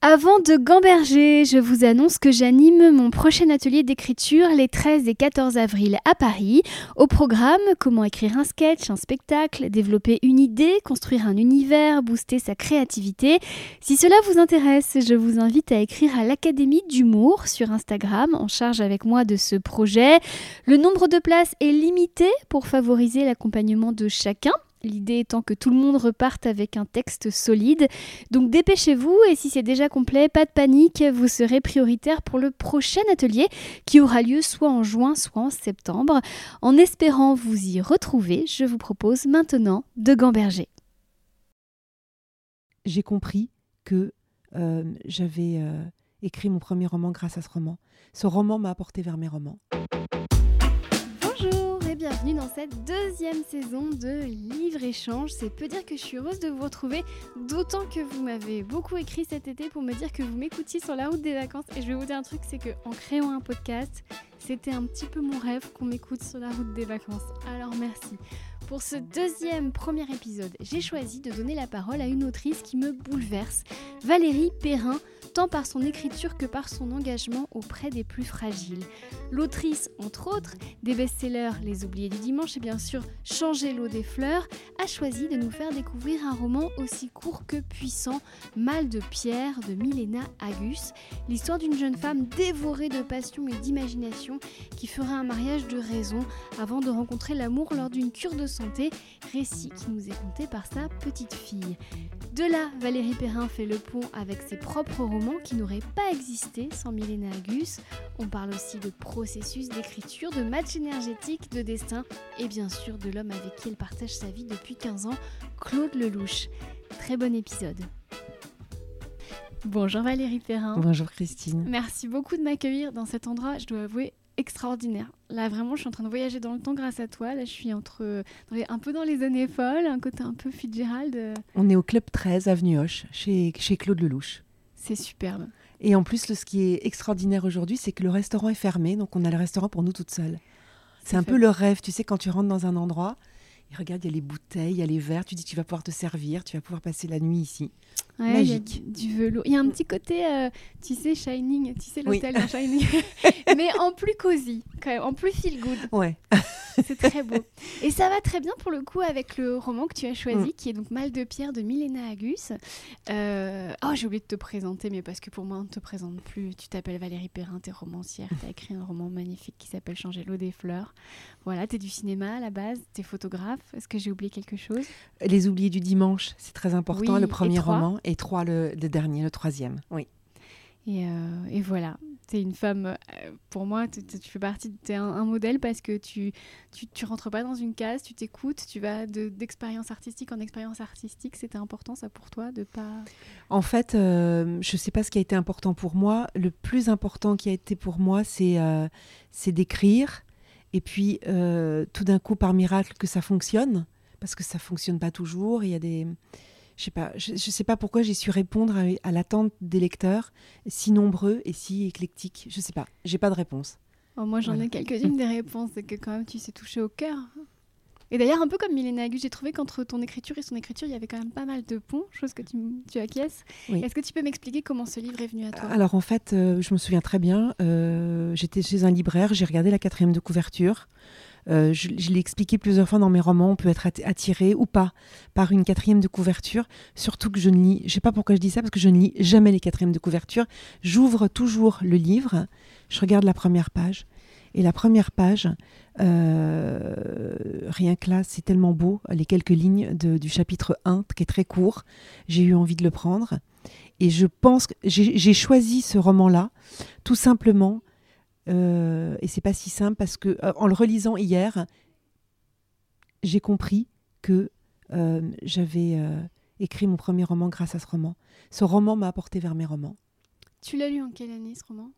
Avant de gamberger, je vous annonce que j'anime mon prochain atelier d'écriture les 13 et 14 avril à Paris. Au programme, comment écrire un sketch, un spectacle, développer une idée, construire un univers, booster sa créativité. Si cela vous intéresse, je vous invite à écrire à l'Académie d'humour sur Instagram en charge avec moi de ce projet. Le nombre de places est limité pour favoriser l'accompagnement de chacun. L'idée étant que tout le monde reparte avec un texte solide. Donc dépêchez-vous et si c'est déjà complet, pas de panique, vous serez prioritaire pour le prochain atelier qui aura lieu soit en juin, soit en septembre. En espérant vous y retrouver, je vous propose maintenant de gamberger. J'ai compris que euh, j'avais euh, écrit mon premier roman grâce à ce roman. Ce roman m'a apporté vers mes romans bienvenue dans cette deuxième saison de Livre Échange. C'est peu dire que je suis heureuse de vous retrouver, d'autant que vous m'avez beaucoup écrit cet été pour me dire que vous m'écoutiez sur la route des vacances. Et je vais vous dire un truc, c'est que en créant un podcast, c'était un petit peu mon rêve qu'on m'écoute sur la route des vacances. Alors merci. Pour ce deuxième premier épisode, j'ai choisi de donner la parole à une autrice qui me bouleverse, Valérie Perrin tant par son écriture que par son engagement auprès des plus fragiles. L'autrice, entre autres, des best-sellers Les Oubliés du Dimanche et bien sûr Changer l'eau des fleurs, a choisi de nous faire découvrir un roman aussi court que puissant, Mal de pierre de Milena Agus, l'histoire d'une jeune femme dévorée de passion et d'imagination qui fera un mariage de raison avant de rencontrer l'amour lors d'une cure de santé, récit qui nous est conté par sa petite fille. De là, Valérie Perrin fait le pont avec ses propres romans qui n'auraient pas existé sans Milena Agus. On parle aussi de processus d'écriture, de match énergétique, de destin et bien sûr de l'homme avec qui elle partage sa vie depuis 15 ans, Claude Lelouch. Très bon épisode. Bonjour Valérie Perrin. Bonjour Christine. Merci beaucoup de m'accueillir dans cet endroit, je dois avouer, extraordinaire. Là, vraiment, je suis en train de voyager dans le temps grâce à toi. Là, je suis entre, un peu dans les années folles, un côté un peu Fitzgerald. On est au Club 13, avenue Hoche, chez, chez Claude Lelouch. C'est superbe. Et en plus, ce qui est extraordinaire aujourd'hui, c'est que le restaurant est fermé, donc on a le restaurant pour nous toutes seules. C'est un peu le rêve, tu sais, quand tu rentres dans un endroit, et regarde, il y a les bouteilles, il y a les verres, tu dis tu vas pouvoir te servir, tu vas pouvoir passer la nuit ici. Magique. Y du velours. Il y a un petit côté, euh, tu sais, Shining, tu sais, l'hôtel Shining. Mais en plus cosy, quand même, en plus feel good. Ouais. C'est très beau. Et ça va très bien pour le coup avec le roman que tu as choisi, mm. qui est donc Mal de pierre de Milena Agus. Euh... Oh, j'ai oublié de te présenter, mais parce que pour moi, on ne te présente plus. Tu t'appelles Valérie Perrin, tu es romancière, tu as écrit un roman magnifique qui s'appelle Changer l'eau des fleurs. Voilà, tu es du cinéma à la base, tu es photographe. Est-ce que j'ai oublié quelque chose? Les oubliés du dimanche, c'est très important, le premier roman et trois le, dernier, le troisième. Oui. Et, euh, et voilà, tu es une femme, euh, pour moi, tu fais partie, tu es un, modèle parce que tu, tu, tu, rentres pas dans une case, tu t'écoutes, tu vas d'expérience artistique en expérience artistique. C'était important ça pour toi de pas. En fait, euh, je sais pas ce qui a été important pour moi. Le plus important qui a été pour moi, c'est c'est d'écrire. Et puis, tout d'un coup, par miracle, que ça fonctionne. Parce que ça fonctionne pas toujours. Il y a des je sais pas, je, sais pas pourquoi j'ai su répondre à, l'attente des lecteurs, si nombreux et si éclectiques. Je sais pas, j'ai pas de réponse. Oh, moi, j'en ai quelques-unes des réponses, c'est que quand même tu sais toucher au cœur. Et d'ailleurs, un peu comme Milena Agus, j'ai trouvé qu'entre ton écriture et son écriture, il y avait quand même pas mal de ponts, chose que tu, tu acquiesces. Est-ce que tu peux m'expliquer comment ce livre est venu à toi? Alors en fait, euh, je me souviens très bien, euh, j'étais chez un libraire, j'ai regardé la quatrième de couverture. Euh, je, l'ai expliqué plusieurs fois dans mes romans, on peut être attiré ou pas par une quatrième de couverture, surtout que je ne lis, je sais pas pourquoi je dis ça, parce que je ne lis jamais les quatrièmes de couverture. J'ouvre toujours le livre, je regarde la première page, et la première page, euh, rien que là, c'est tellement beau, les quelques lignes du chapitre 1, qui est très court, j'ai eu envie de le prendre. Et je pense que j'ai choisi ce roman-là tout simplement euh, et c'est pas si simple parce que euh, en le relisant hier, j'ai compris que euh, j'avais écrit mon premier roman grâce à ce roman. Ce roman m'a apporté vers mes romans. Tu l'as lu en quelle année ce roman?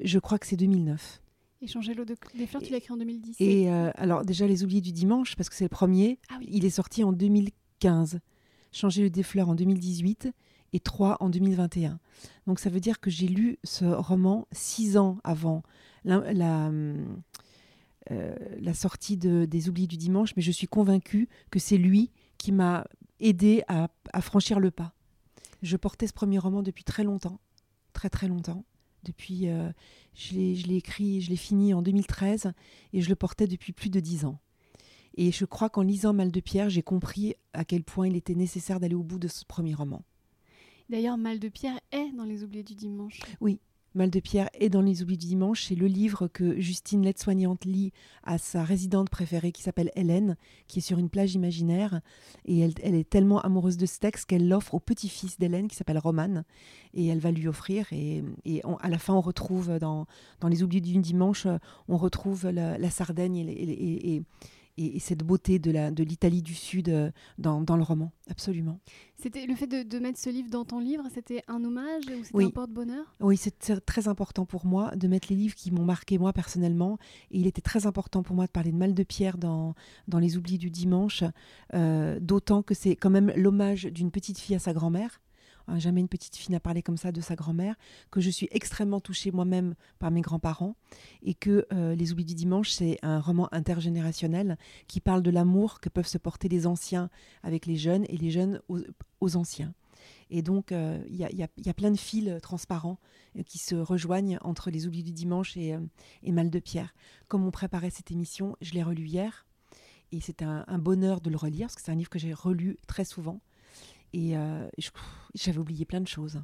Je crois que c'est 2009. Et Changer l'eau de... des fleurs, tu l'as écrit en 2010. Et alors déjà Les Oubliés du dimanche, parce que c'est le premier, ah il est sorti en 2015. Changer le des fleurs en 2018 et 3 en 2021. Donc ça veut dire que j'ai lu ce roman six ans avant euh, la sortie de, des Oublis du dimanche, mais je suis convaincue que c'est lui qui m'a aidé à, à, franchir le pas. Je portais ce premier roman depuis très longtemps, très très longtemps. Depuis, euh, je l'ai écrit, je l'ai fini en 2013 et je le portais depuis plus de dix ans. Et je crois qu'en lisant Mal de Pierre, j'ai compris à quel point il était nécessaire d'aller au bout de ce premier roman. D'ailleurs, Mal de Pierre est dans Les Oubliés du Dimanche. Oui, Mal de Pierre est dans Les Oubliés du Dimanche. C'est le livre que Justine, l'aide-soignante, lit à sa résidente préférée qui s'appelle Hélène, qui est sur une plage imaginaire. Et elle, est tellement amoureuse de ce texte qu'elle l'offre au petit-fils d'Hélène qui s'appelle Roman. Et elle va lui offrir. Et, à la fin, on retrouve dans, Les Oubliés du Dimanche, on retrouve la, Sardaigne et, cette beauté de l'Italie du Sud euh, dans, le roman, absolument. C'était le fait de, mettre ce livre dans ton livre, c'était un hommage ou c'était un porte-bonheur? Oui, c'est très important pour moi de mettre les livres qui m'ont marqué moi personnellement. Et il était très important pour moi de parler de Mal de Pierre dans, dans Les Oublis du Dimanche, euh, d'autant que c'est quand même l'hommage d'une petite fille à sa grand-mère. Hein, jamais une petite fille n'a parlé comme ça de sa grand-mère, que je suis extrêmement touchée moi-même par mes grands-parents, et que euh, Les Oublis du Dimanche, c'est un roman intergénérationnel qui parle de l'amour que peuvent se porter les anciens avec les jeunes et les jeunes aux, anciens. Et donc, euh, il y, a plein de fils transparents euh, qui se rejoignent entre Les Oublis du Dimanche et, Mal de Pierre. Comme on préparait cette émission, je l'ai relu hier. Et c'est un, bonheur de le relire, parce que c'est un livre que j'ai relu très souvent. Et euh, j'avais oublié plein de choses.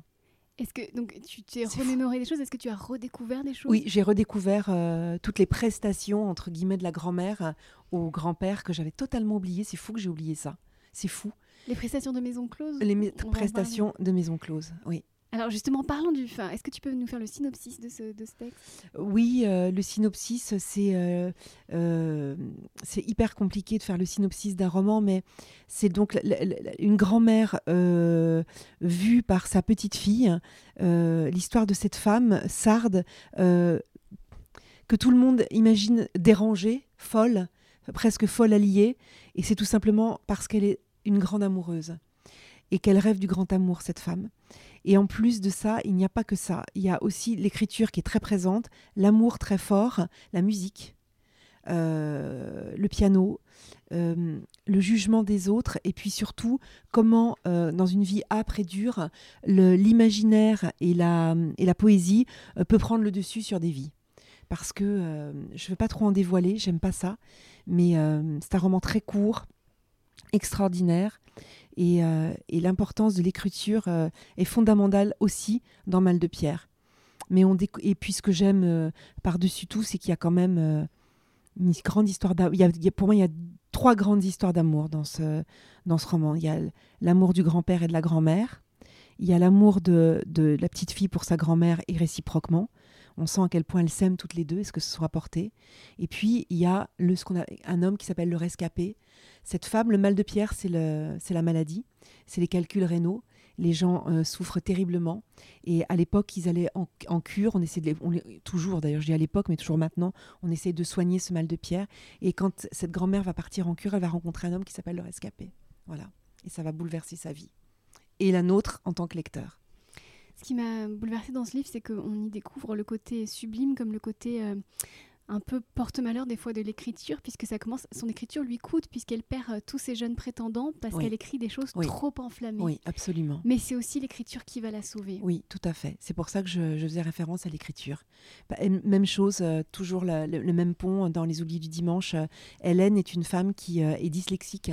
Est-ce que donc tu t'es remémoré des choses? Est-ce que tu as redécouvert des choses? Oui, j'ai redécouvert euh, toutes les prestations entre guillemets de la grand-mère euh, au grand-père que j'avais totalement oublié. C'est fou que j'ai oublié ça. C'est fou. Les prestations de maison close Les prestations de maison close, oui. Alors justement, parlons du... Fin. Est-ce que tu peux nous faire le synopsis de ce, texte? Oui, euh, le synopsis, c'est euh, euh, c'est hyper compliqué de faire le synopsis d'un roman, mais c'est donc une grand-mère vue par sa petite fille, l'histoire de cette femme sarde que tout le monde imagine dérangée, folle, presque folle alliée, et c'est tout simplement parce qu'elle est une grande amoureuse et qu'elle rêve du grand amour, cette femme. Et en plus de ça, il n'y a pas que ça. Il y a aussi l'écriture qui est très présente, l'amour très fort, la musique, euh, le piano, euh, le jugement des autres, et puis surtout comment, euh, dans une vie âpre et dure, l'imaginaire et la, et la poésie peut prendre le dessus sur des vies. Parce que je ne veux pas trop en dévoiler, j'aime pas ça, mais c'est un roman très court, extraordinaire, euh, et, l'importance de l'écriture euh, est fondamentale aussi dans Mal de Pierre. Mais on et puis ce que j'aime euh, par-dessus tout, c'est qu'il y a quand même une grande histoire d'amour. Pour moi, il y a trois grandes histoires d'amour dans ce, dans ce roman. Il y a l'amour du grand-père et de la grand-mère. Il y a l'amour de, de, la petite fille pour sa grand-mère et réciproquement. On sent à quel point elles s'aiment toutes les deux, est-ce que ce soit porté. Et puis, il y a le, ce qu'on a, un homme qui s'appelle le rescapé, cette femme, le mal de pierre, c'est la maladie, c'est les calculs rénaux. Les gens euh, souffrent terriblement. Et à l'époque, ils allaient en, cure. On essaie de toujours, d'ailleurs, je dis à l'époque, mais toujours maintenant, on essaie de soigner ce mal de pierre. Et quand cette grand-mère va partir en cure, elle va rencontrer un homme qui s'appelle le rescapé. Voilà. Et ça va bouleverser sa vie. Et la nôtre en tant que lecteur. Ce qui m'a bouleversée dans ce livre, c'est qu'on y découvre le côté sublime comme le côté euh, un peu porte-malheur des fois de l'écriture, puisque ça commence, son écriture lui coûte, puisqu'elle perd euh, tous ses jeunes prétendants, parce qu'elle écrit des choses trop enflammées. Oui, absolument. Mais c'est aussi l'écriture qui va la sauver. Oui, tout à fait. C'est pour ça que je, faisais référence à l'écriture. Bah, même chose, euh, toujours le, même pont dans Les Oublis du Dimanche. Euh, Hélène est une femme qui est dyslexique,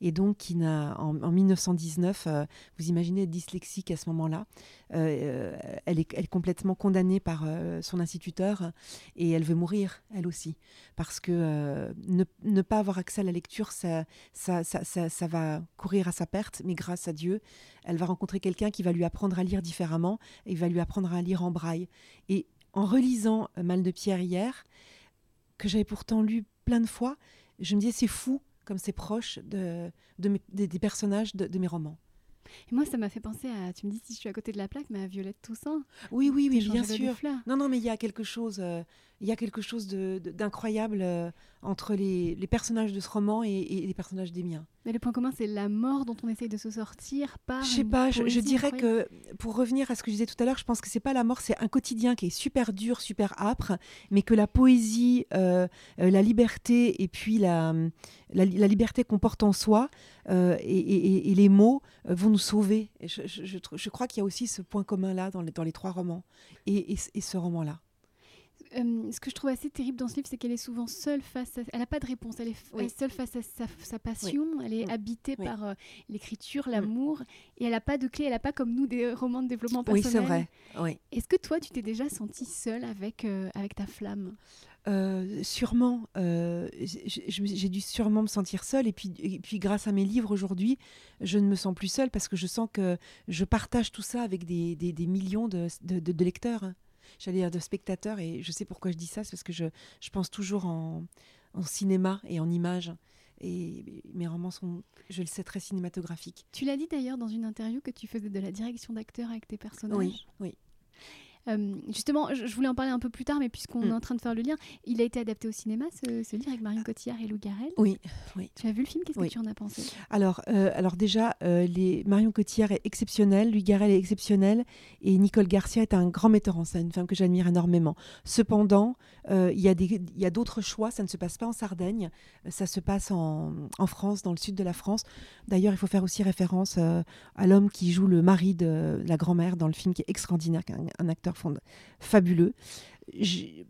et donc qui n'a, en, 1919, vous imaginez être dyslexique à ce moment-là, elle, est, elle est complètement condamnée par son instituteur, et elle veut mourir elle aussi. Parce que euh, ne, pas avoir accès à la lecture, ça, ça, ça, va courir à sa perte, mais grâce à Dieu, elle va rencontrer quelqu'un qui va lui apprendre à lire différemment, et va lui apprendre à lire en braille. Et en relisant euh, Mal de Pierre hier, que j'avais pourtant lu plein de fois, je me disais, c'est fou comme c'est proche de, des personnages de mes romans. Et moi, ça m'a fait penser à, tu me dis si je suis à côté de la plaque, mais à Violette Toussaint. Oui, oui, oui, bien sûr. Non, non, mais il y a quelque chose, euh, il y a quelque chose d'incroyable euh, entre les, les, personnages de ce roman et, les personnages des miens. Mais le point commun, c'est la mort dont on essaye de se sortir par. Je sais pas, je, dirais que pour revenir à ce que je disais tout à l'heure, je pense que c'est pas la mort, c'est un quotidien qui est super dur, super âpre, mais que la poésie, euh, euh, la liberté et puis la, la, liberté qu'on porte en soi euh, et, les mots vont nous sauver. je, je, crois qu'il y a aussi ce point commun-là dans les trois romans et, ce roman-là. Euh, ce que je trouve assez terrible dans ce livre, c'est qu'elle est souvent seule face à... Elle n'a pas de réponse, elle est, seule face à sa, passion, elle est habitée par euh, l'écriture, mm. l'amour, et elle n'a pas de clé, elle n'a pas comme nous des romans de développement personnel. Oui, c'est vrai. Oui. Est-ce que toi, tu t'es déjà sentie seule avec, euh, avec ta flamme? Sûrement, j'ai dû sûrement me sentir seule. Et puis, et puis grâce à mes livres aujourd'hui, je ne me sens plus seule parce que je sens que je partage tout ça avec des, des, des millions de, de, de lecteurs j'allais dire de spectateurs, et je sais pourquoi je dis ça, c'est parce que je, je pense toujours en, en, cinéma et en images. Et mes romans sont, je le sais, très cinématographiques. Tu l'as dit d'ailleurs dans une interview que tu faisais de la direction d'acteur avec tes personnages? Oui, oui. Euh, justement, je, voulais en parler un peu plus tard, mais puisqu'on mm. est en train de faire le lien, il a été adapté au cinéma, ce, livre, avec Marion Cotillard et Lou Garrel. Oui, oui. Tu as vu le film? Qu'est-ce que tu en as pensé? Alors, euh, alors déjà, euh, les... Marion Cotillard est exceptionnelle, Louis Garrel est exceptionnel, et Nicole Garcia est un grand metteur en scène, une femme que j'admire énormément. Cependant, il y a d'autres choix, ça ne se passe pas en Sardaigne, ça se passe en, en France, dans le sud de la France. D'ailleurs, il faut faire aussi référence à l'homme qui joue le mari de la grand-mère dans le film, qui est extraordinaire, un, un acteur fabuleux.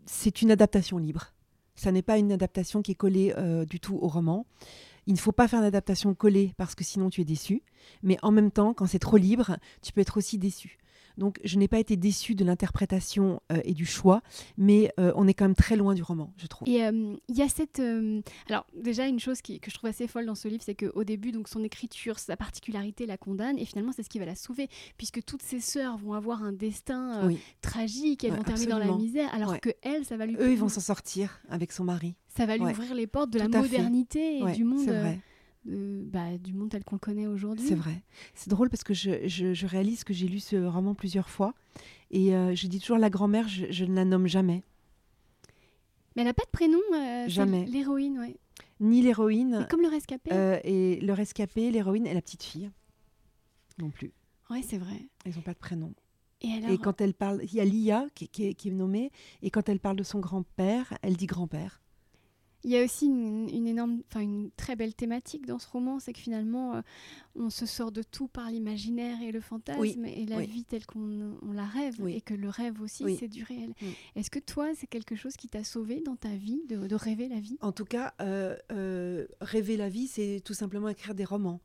C'est une adaptation libre. Ça n'est pas une adaptation qui est collée euh, du tout au roman. Il ne faut pas faire une adaptation collée parce que sinon tu es déçu. Mais en même temps, quand c'est trop libre, tu peux être aussi déçu. Donc je n'ai pas été déçue de l'interprétation euh, et du choix, mais euh, on est quand même très loin du roman, je trouve. Et euh, il y a cette... alors déjà, une chose qui, que je trouve assez folle dans ce livre, c'est qu'au début, donc, son écriture, sa particularité la condamne, et finalement c'est ce qui va la sauver, puisque toutes ses sœurs vont avoir un destin tragique, elles vont terminer dans la misère, alors que elle, ça va lui... Eux, ils vont s'en sortir avec son mari. Ça va lui ouvrir les portes de la modernité et du monde. Vrai. Bah, du monde tel qu'on le connaît aujourd'hui. C'est vrai. C'est drôle parce que je, je, réalise que j'ai lu ce roman plusieurs fois et euh, je dis toujours la grand-mère, je, ne la nomme jamais. Mais elle n'a pas de prénom euh, Jamais. L'héroïne, oui. Ni l'héroïne. Comme le rescapé. Euh, et le rescapé, l'héroïne et la petite fille. Non plus. Oui, c'est vrai. Ils n'ont pas de prénom. Et, alors... et, quand elle parle, il y a Lia qui, qui, est nommée, et quand elle parle de son grand-père, elle dit grand-père. Il y a aussi une, énorme, enfin une très belle thématique dans ce roman, c'est que finalement, euh, on se sort de tout par l'imaginaire et le fantasme et la vie telle qu'on la rêve, et que le rêve aussi, c'est du réel. Est-ce que toi, c'est quelque chose qui t'a sauvé dans ta vie, de, rêver la vie? En tout cas, euh, euh, rêver la vie, c'est tout simplement écrire des romans.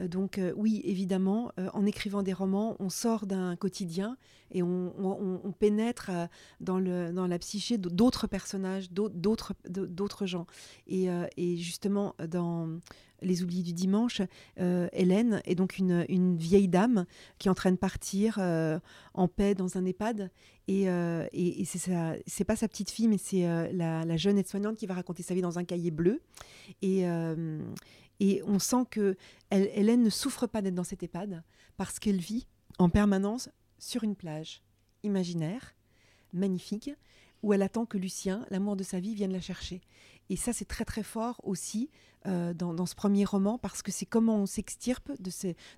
Euh, donc euh, oui, évidemment, euh, en écrivant des romans, on sort d'un quotidien et on, pénètre dans, la psyché d'autres personnages, d'autres gens. Et, justement, dans Les Oubliés du dimanche, Hélène est donc une, vieille dame qui est en train de partir en paix dans un EHPAD. Et, et, c'est pas sa petite fille, mais c'est la, la, jeune aide-soignante qui va raconter sa vie dans un cahier bleu. Et, et on sent que Hélène ne souffre pas d'être dans cette EHPAD parce qu'elle vit en permanence sur une plage imaginaire, magnifique, où elle attend que Lucien, l'amour de sa vie, vienne la chercher. Et ça, c'est très très fort aussi euh, dans, ce premier roman parce que c'est comment on s'extirpe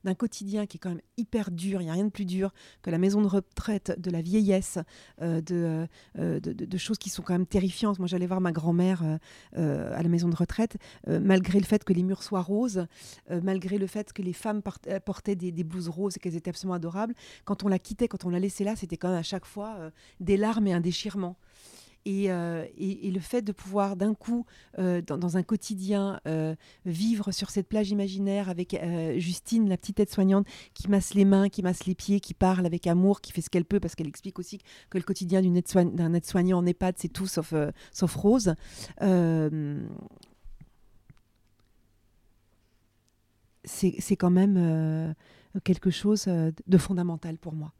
d'un quotidien qui est quand même hyper dur. Il n'y a rien de plus dur que la maison de retraite, de la vieillesse, euh, euh, de, choses qui sont quand même terrifiantes. Moi, j'allais voir ma grand-mère à la maison de retraite, malgré le fait que les murs soient roses, malgré le fait que les femmes portaient des, des blouses roses et qu'elles étaient absolument adorables. Quand on la quittait, quand on la laissait là, c'était quand même à chaque fois des larmes et un déchirement. Euh, et, le fait de pouvoir d'un coup, euh, dans, un quotidien, euh, vivre sur cette plage imaginaire avec Justine, la petite aide-soignante, qui masse les mains, qui masse les pieds, qui parle avec amour, qui fait ce qu'elle peut, parce qu'elle explique aussi que le quotidien d'un aide-soignant en EHPAD, c'est tout sauf, rose. c'est quand même quelque chose de fondamental pour moi.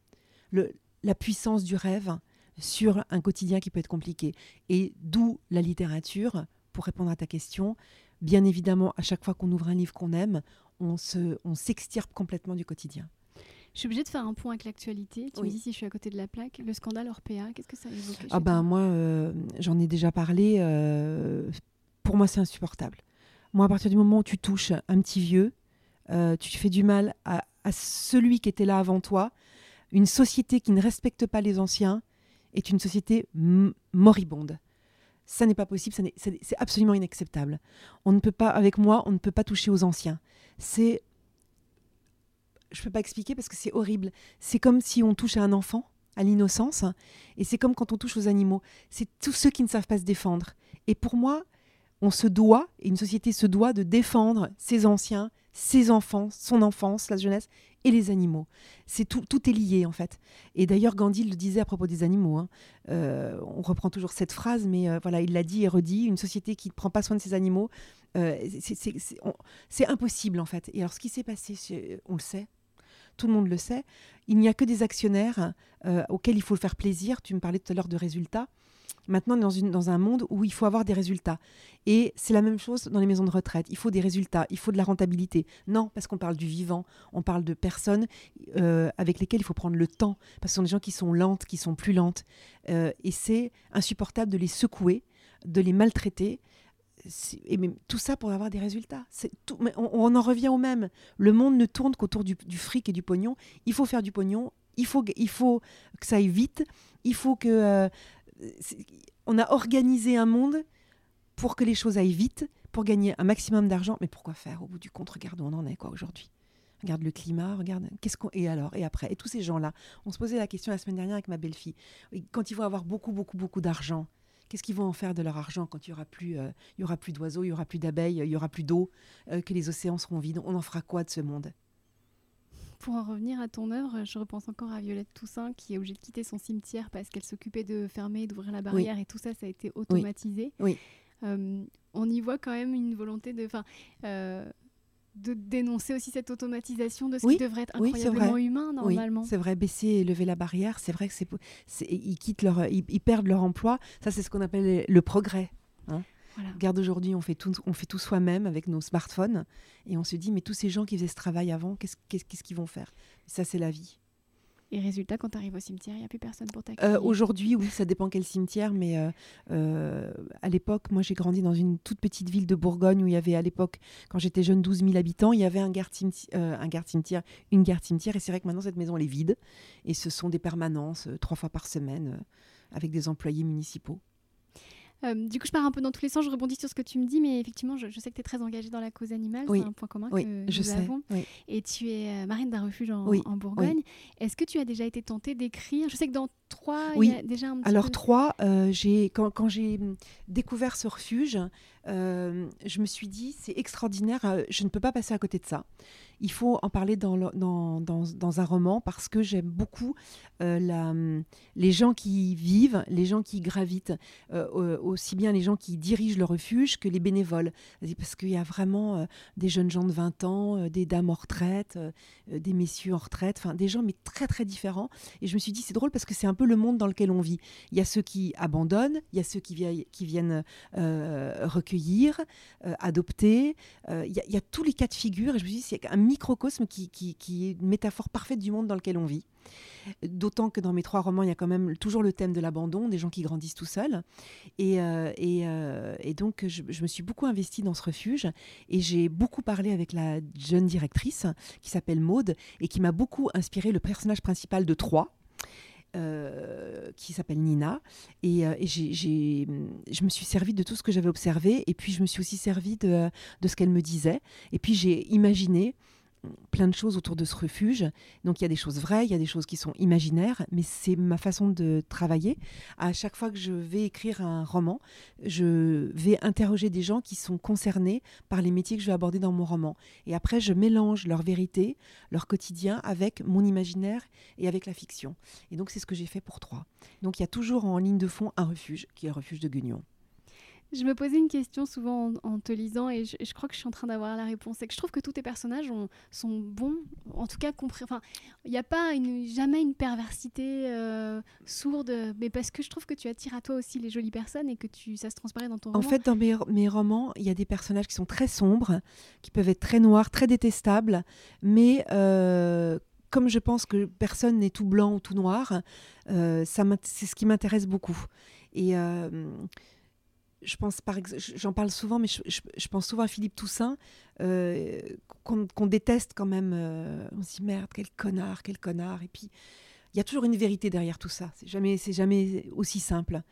La puissance du rêve, sur un quotidien qui peut être compliqué. Et d'où la littérature, pour répondre à ta question. Bien évidemment, à chaque fois qu'on ouvre un livre qu'on aime, on se, on s'extirpe complètement du quotidien. Je suis obligée de faire un point avec l'actualité. Tu me dis si je suis à côté de la plaque. Le scandale Orpea, qu'est-ce que ça évoque Ah ben moi, euh, j'en ai déjà parlé. Euh, pour moi, c'est insupportable. Moi, à partir du moment où tu touches un petit vieux, euh, tu fais du mal à, celui qui était là avant toi. Une société qui ne respecte pas les anciens est une société moribonde. Ça n'est pas possible, c'est absolument inacceptable. On ne peut pas, avec moi, on ne peut pas toucher aux anciens. C'est, je peux pas expliquer parce que c'est horrible. C'est comme si on touche à un enfant, à l'innocence, et c'est comme quand on touche aux animaux. C'est tous ceux qui ne savent pas se défendre. Et pour moi, on se doit, et une société se doit de défendre ses anciens, ses enfants, son enfance, la jeunesse et les animaux. C'est tout, tout est lié en fait. Et d'ailleurs Gandhi le disait à propos des animaux. Hein. Euh, on reprend toujours cette phrase, mais euh, voilà, il l'a dit et redit. Une société qui ne prend pas soin de ses animaux, euh, c'est impossible en fait. Et alors ce qui s'est passé, on le sait, tout le monde le sait. Il n'y a que des actionnaires auxquels il faut faire plaisir. Tu me parlais tout à l'heure de résultats. Maintenant, on est dans, un monde où il faut avoir des résultats. Et c'est la même chose dans les maisons de retraite. Il faut des résultats, il faut de la rentabilité. Non, parce qu'on parle du vivant, on parle de personnes euh, avec lesquelles il faut prendre le temps, parce que ce sont des gens qui sont lentes, qui sont plus lentes. Euh, et c'est insupportable de les secouer, de les maltraiter. Et même, tout ça pour avoir des résultats. On, en revient au même. Le monde ne tourne qu'autour du, fric et du pognon. Il faut faire du pognon. Il faut, il faut que ça aille vite. Il faut que euh, on a organisé un monde pour que les choses aillent vite, pour gagner un maximum d'argent. Mais pourquoi faire au bout du compte? Regarde où on en est quoi aujourd'hui. Regarde le climat, regarde qu'est-ce qu'on et alors et après? Et tous ces gens-là. On se posait la question la semaine dernière avec ma belle-fille. Quand ils vont avoir beaucoup beaucoup beaucoup d'argent, qu'est-ce qu'ils vont en faire de leur argent quand il y aura plus euh, il aura plus d'oiseaux, il y aura plus d'abeilles, il y aura plus d'eau, euh, que les océans seront vides? On en fera quoi de ce monde? Pour en revenir à ton œuvre, je repense encore à Violette Toussaint qui est obligée de quitter son cimetière parce qu'elle s'occupait de fermer, d'ouvrir la barrière et tout ça, ça a été automatisé. Oui. Euh, on y voit quand même une volonté de, euh, de dénoncer aussi cette automatisation de ce qui devrait être incroyablement humain normalement. Oui, c'est vrai, baisser et lever la barrière, c'est vrai que c'est, ils quittent leur, ils, perdent leur emploi. Ça, c'est ce qu'on appelle le progrès. Hein. Regarde aujourd'hui, on fait tout, on fait tout soi-même avec nos smartphones et on se dit mais tous ces gens qui faisaient ce travail avant, qu'est-ce qu'ils vont faire? Ça c'est la vie. Et résultat, quand tu arrives au cimetière, il n'y a plus personne pour t'accueillir. Euh, aujourd'hui, oui, ça dépend quel cimetière, mais euh, euh, à l'époque, moi j'ai grandi dans une toute petite ville de Bourgogne où il y avait à l'époque, quand j'étais jeune, 12 000 habitants, il y avait un garde -cimetière, une garde-cimetière, et c'est vrai que maintenant cette maison elle est vide, et ce sont des permanences, trois fois par semaine, avec des employés municipaux. Euh, du coup, je pars un peu dans tous les sens, je rebondis sur ce que tu me dis, mais effectivement, je, sais que tu es très engagée dans la cause animale, c'est un point commun que je nous sais. avons. Et tu es euh, marine d'un refuge en, en Bourgogne. Est-ce que tu as déjà été tentée d'écrire? Je sais que dans trois, il y a déjà un petit Alors, trois, euh, quand, quand j'ai découvert ce refuge, je me suis dit, c'est extraordinaire, je ne peux pas passer à côté de ça il faut en parler dans, dans, dans, un roman parce que j'aime beaucoup euh, la, les gens qui vivent, les gens qui gravitent, euh, aussi bien les gens qui dirigent le refuge que les bénévoles. Parce qu'il y a vraiment euh, des jeunes gens de 20 ans, des dames en retraite, des messieurs en retraite, enfin des gens mais très très différents. Et je me suis dit, c'est drôle parce que c'est un peu le monde dans lequel on vit. Il y a ceux qui abandonnent, il y a ceux qui, qui viennent recueillir, adopter. Il y, a, il, y a, tous les cas de figure. Et je me suis dit, c'est un microcosme qui, est une métaphore parfaite du monde dans lequel on vit. D'autant que dans mes trois romans, il y a quand même toujours le thème de l'abandon, des gens qui grandissent tout seuls. Et, euh, euh, donc, je, me suis beaucoup investie dans ce refuge et j'ai beaucoup parlé avec la jeune directrice qui s'appelle Maude et qui m'a beaucoup inspiré le personnage principal de Troyes. Euh, qui s'appelle Nina. Et, j'ai, je me suis servie de tout ce que j'avais observé. Et puis, je me suis aussi servie de, de ce qu'elle me disait. Et puis, j'ai imaginé plein de choses autour de ce refuge. Donc il y a des choses vraies, il y a des choses qui sont imaginaires, mais c'est ma façon de travailler. À chaque fois que je vais écrire un roman, je vais interroger des gens qui sont concernés par les métiers que je vais aborder dans mon roman. Et après, je mélange leur vérité, leur quotidien avec mon imaginaire et avec la fiction. Et donc c'est ce que j'ai fait pour trois. Donc il y a toujours en ligne de fond un refuge, qui est le refuge de Guignon. Je me posais une question souvent en, te lisant et je, crois que je suis en train d'avoir la réponse. C'est que je trouve que tous tes personnages sont bons, en tout cas compris. Enfin, il n'y a pas une, jamais une perversité euh, sourde, mais parce que je trouve que tu attires à toi aussi les jolies personnes et que tu, ça se transparaît dans ton roman. En fait, dans mes, mes romans, il y a des personnages qui sont très sombres, qui peuvent être très noirs, très détestables, mais euh, comme je pense que personne n'est tout blanc ou tout noir, euh, c'est ce qui m'intéresse beaucoup. Et je pense par j'en parle souvent, mais je, pense souvent à Philippe Toussaint, euh, qu'on déteste quand même. Euh, on se dit merde, quel connard, quel connard. Et puis, il y a toujours une vérité derrière tout ça. C'est jamais, c'est jamais aussi simple.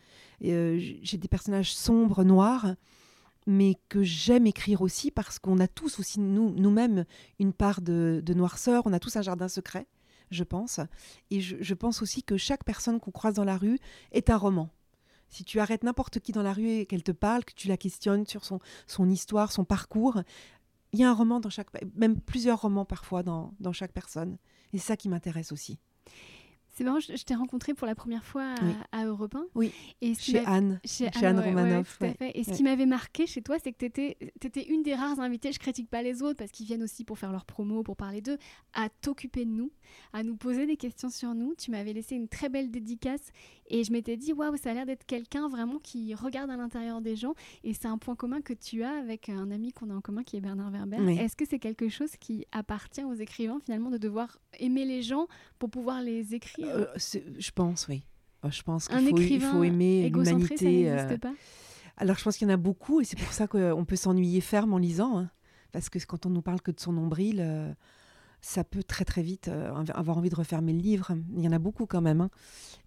Euh, j'ai des personnages sombres, noirs, mais que j'aime écrire aussi parce qu'on a tous aussi nous, nous-mêmes une part de, noirceur. On a tous un jardin secret, je pense. Et je pense aussi que chaque personne qu'on croise dans la rue est un roman si tu arrêtes n'importe qui dans la rue et qu'elle te parle, que tu la questionnes sur son, histoire, son parcours, il y a un roman dans chaque, même plusieurs romans parfois dans, dans chaque personne. Et c'est ça qui m'intéresse aussi. C'est marrant, je, t'ai rencontré pour la première fois à, Europe 1. Oui, et chez Anne, chez, Anne, Romanoff. Et ce qui m'avait marqué chez toi, c'est que tu étais, une des rares invités, je critique pas les autres parce qu'ils viennent aussi pour faire leur promo, pour parler d'eux, à t'occuper de nous, à nous poser des questions sur nous. Tu m'avais laissé une très belle dédicace et je m'étais dit, waouh, ça a l'air d'être quelqu'un vraiment qui regarde à l'intérieur des gens. Et c'est un point commun que tu as avec un ami qu'on a en commun qui est Bernard Werber. Est-ce que c'est quelque chose qui appartient aux écrivains finalement de devoir aimer les gens pour pouvoir les écrire? Euh, je pense, oui. Oh, je pense qu'il faut, il faut aimer l'humanité. Euh... Alors, je pense qu'il y en a beaucoup, et c'est pour ça qu'on peut s'ennuyer ferme en lisant, hein. parce que quand on nous parle que de son nombril, euh, ça peut très très vite euh, avoir envie de refermer le livre. Il y en a beaucoup quand même. Hein.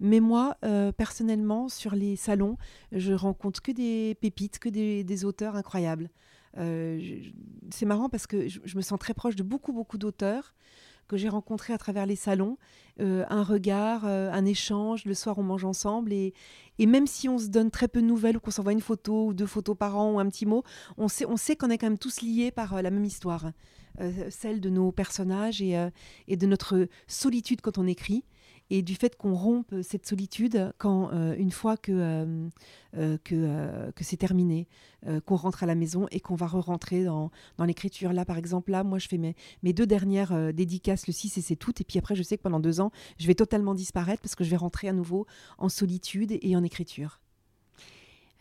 Mais moi, personnellement, sur les salons, je rencontre que des pépites, que des, auteurs incroyables. c'est marrant parce que je, me sens très proche de beaucoup beaucoup d'auteurs que j'ai rencontrés à travers les salons, euh, un regard, euh, un échange, le soir on mange ensemble. Et, et même si on se donne très peu de nouvelles ou qu'on s'envoie une photo ou deux photos par an ou un petit mot, on sait, sait qu'on est quand même tous liés par euh, la même histoire, celle de nos personnages et, et de notre solitude quand on écrit et du fait qu'on rompe cette solitude quand euh, une fois que, euh, euh, que, c'est terminé, qu'on rentre à la maison et qu'on va re-rentrer dans, dans l'écriture. Là, par exemple, là, moi, je fais mes, mes deux dernières dédicaces, le 6 et c'est tout. Et puis après, je sais que pendant deux ans, je vais totalement disparaître parce que je vais rentrer à nouveau en solitude et en écriture.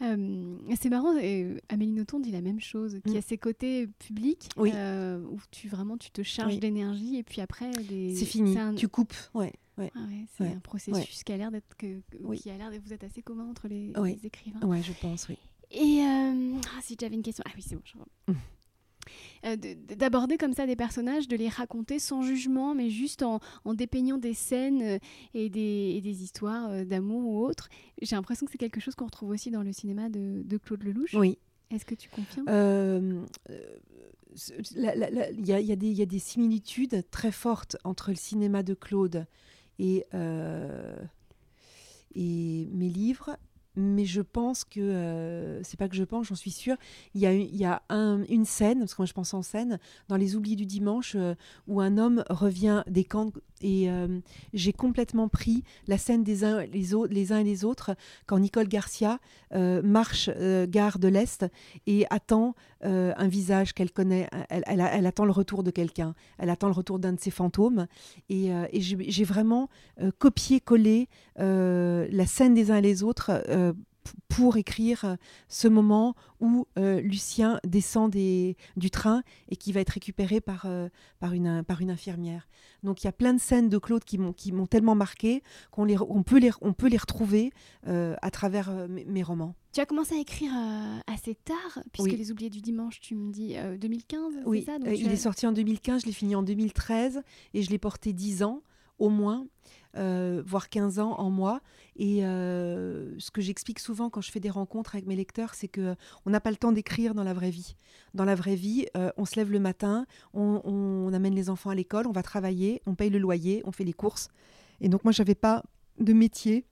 C'est marrant, Amélie Nothomb dit la même chose, qui mm. a ses côtés publics où tu vraiment tu te charges d'énergie et puis après c'est fini, tu coupes. Ouais. Ah c'est un processus qui a l'air d'être que, qui a l'air de vous êtes assez commun entre les, écrivains. Oui, je pense, oui. Et euh, ah, si j'avais une question, ah oui, c'est bon, je mmh. euh, d'aborder comme ça des personnages, de les raconter sans jugement, mais juste en, en dépeignant des scènes euh, et des, et des histoires d'amour ou autres. J'ai l'impression que c'est quelque chose qu'on retrouve aussi dans le cinéma de, de Claude Lelouch. Oui. Est-ce que tu confirmes? Il y, y, y, a des similitudes très fortes entre le cinéma de Claude et, euh, et mes livres mais je pense que euh, c'est pas que je pense, j'en suis sûre. Il y a, une scène, parce que moi je pense en scène, dans Les Oubliés du dimanche, euh, où un homme revient des camps et euh, j'ai complètement pris la scène des uns les, uns et les autres quand Nicole Garcia marche gare de l'Est et attend un visage qu'elle connaît. Elle, attend le retour de quelqu'un. Elle attend le retour d'un de ses fantômes. Et, et j'ai vraiment copié-collé la scène des uns et les autres pour écrire euh, ce moment où euh, Lucien descend des, du train et qui va être récupéré par, euh, par, une, par une infirmière. Donc il y a plein de scènes de Claude qui m'ont tellement marqué qu'on on peut, les, on peut les retrouver à travers mes, romans. Tu as commencé à écrire assez tard, puisque Les Oubliés du Dimanche, tu me dis 2015, oui. ça? Il est sorti en 2015, je l'ai fini en 2013 et je l'ai porté 10 ans au moins. Euh, voire 15 ans en moi. Et euh, ce que j'explique souvent quand je fais des rencontres avec mes lecteurs, c'est que on n'a pas le temps d'écrire dans la vraie vie. Dans la vraie vie, euh, on se lève le matin, on, amène les enfants à l'école, on va travailler, on paye le loyer, on fait les courses. Et donc moi, j'avais pas de métier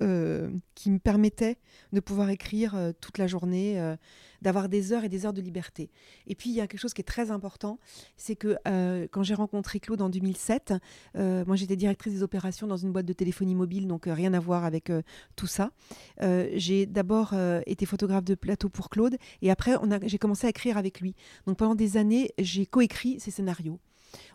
euh, qui me permettait de pouvoir écrire euh, toute la journée, euh, d'avoir des heures et des heures de liberté. Et puis il y a quelque chose qui est très important, c'est que quand j'ai rencontré Claude en 2007, moi j'étais directrice des opérations dans une boîte de téléphonie mobile, donc rien à voir avec tout ça. j'ai d'abord été photographe de plateau pour Claude, et après j'ai commencé à écrire avec lui. Donc pendant des années, j'ai coécrit ses scénarios.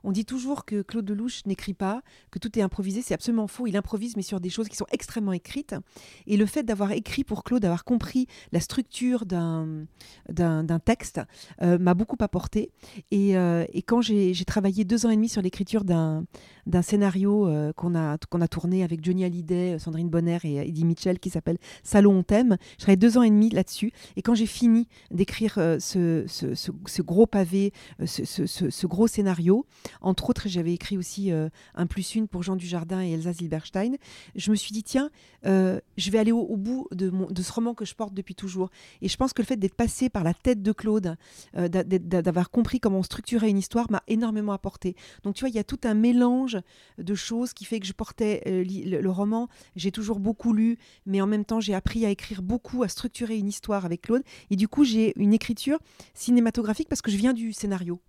On dit toujours que Claude Lelouch n'écrit pas, que tout est improvisé. C'est absolument faux. Il improvise, mais sur des choses qui sont extrêmement écrites. Et le fait d'avoir écrit pour Claude, d'avoir compris la structure d'un texte, euh, m'a beaucoup apporté. Et, euh, et quand j'ai travaillé deux ans et demi sur l'écriture d'un scénario euh, qu'on a, a tourné avec Johnny Hallyday, Sandrine Bonner et Eddie Mitchell qui s'appelle Salon on t'aime, je travaillé deux ans et demi là-dessus. Et quand j'ai fini d'écrire ce, ce, ce, gros pavé, ce, ce, gros scénario, entre autres, j'avais écrit aussi Un plus une pour Jean Dujardin et Elsa Zilberstein, je me suis dit, tiens, je vais aller au, bout de, ce roman que je porte depuis toujours. Et je pense que le fait d'être passé par la tête de Claude, d'avoir compris comment structurer une histoire m'a énormément apporté. Donc tu vois, il y a tout un mélange de choses qui fait que je portais euh, le, roman. J'ai toujours beaucoup lu, mais en même temps, j'ai appris à écrire beaucoup, à structurer une histoire avec Claude. Et du coup, j'ai une écriture cinématographique parce que je viens du scénario.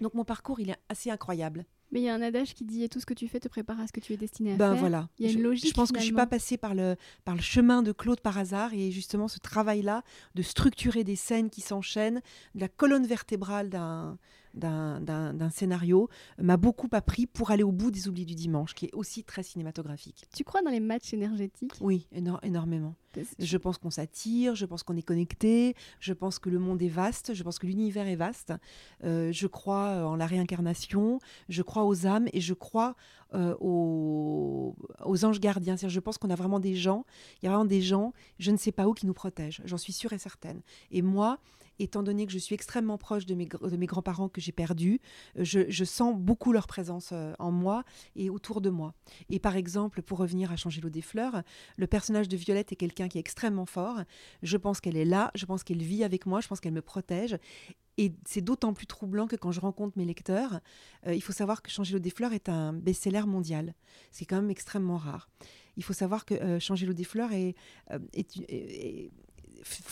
Donc mon parcours, il est assez incroyable. Mais il y a un adage qui dit tout ce que tu fais te prépare à ce que tu es destiné à ben faire. voilà. Il y a une logique. Je pense que je suis pas passée par le par le chemin de Claude par hasard et justement ce travail-là de structurer des scènes qui s'enchaînent, de la colonne vertébrale d'un d'un scénario m'a beaucoup appris pour aller au bout des oublis du dimanche, qui est aussi très cinématographique. Tu crois dans les matchs énergétiques? Oui, énormément. Je pense qu'on s'attire, je pense qu'on est connecté, je pense que le monde est vaste, je pense que l'univers est vaste. Euh, je crois en la réincarnation, je crois aux âmes et je crois euh, aux, aux, anges gardiens. Je pense qu'on a vraiment des gens, il y a vraiment des gens, je ne sais pas où, qui nous protègent. J'en suis sûre et certaine. Et moi, étant donné que je suis extrêmement proche de mes, de mes grands-parents que j'ai perdus, euh, je, sens beaucoup leur présence euh, en moi et autour de moi. Et par exemple, pour revenir à Changer l'eau des fleurs, le personnage de Violette est quelqu'un qui est extrêmement fort. Je pense qu'elle est là, je pense qu'elle vit avec moi, je pense qu'elle me protège. Et c'est d'autant plus troublant que quand je rencontre mes lecteurs, euh, il faut savoir que Changer l'eau des fleurs est un best-seller mondial. C'est quand même extrêmement rare. Il faut savoir que Changer l'eau des fleurs est,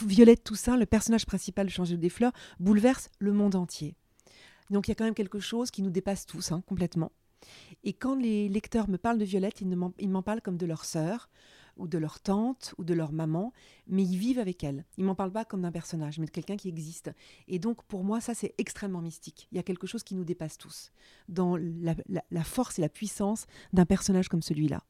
Violette Toussaint, le personnage principal de Changer des fleurs, bouleverse le monde entier. Donc il y a quand même quelque chose qui nous dépasse tous, hein, complètement. Et quand les lecteurs me parlent de Violette, ils m'en parlent comme de leur sœur, ou de leur tante, ou de leur maman, mais ils vivent avec elle. Ils m'en parlent pas comme d'un personnage, mais de quelqu'un qui existe. Et donc pour moi, ça c'est extrêmement mystique. Il y a quelque chose qui nous dépasse tous, dans la force et la puissance d'un personnage comme celui-là.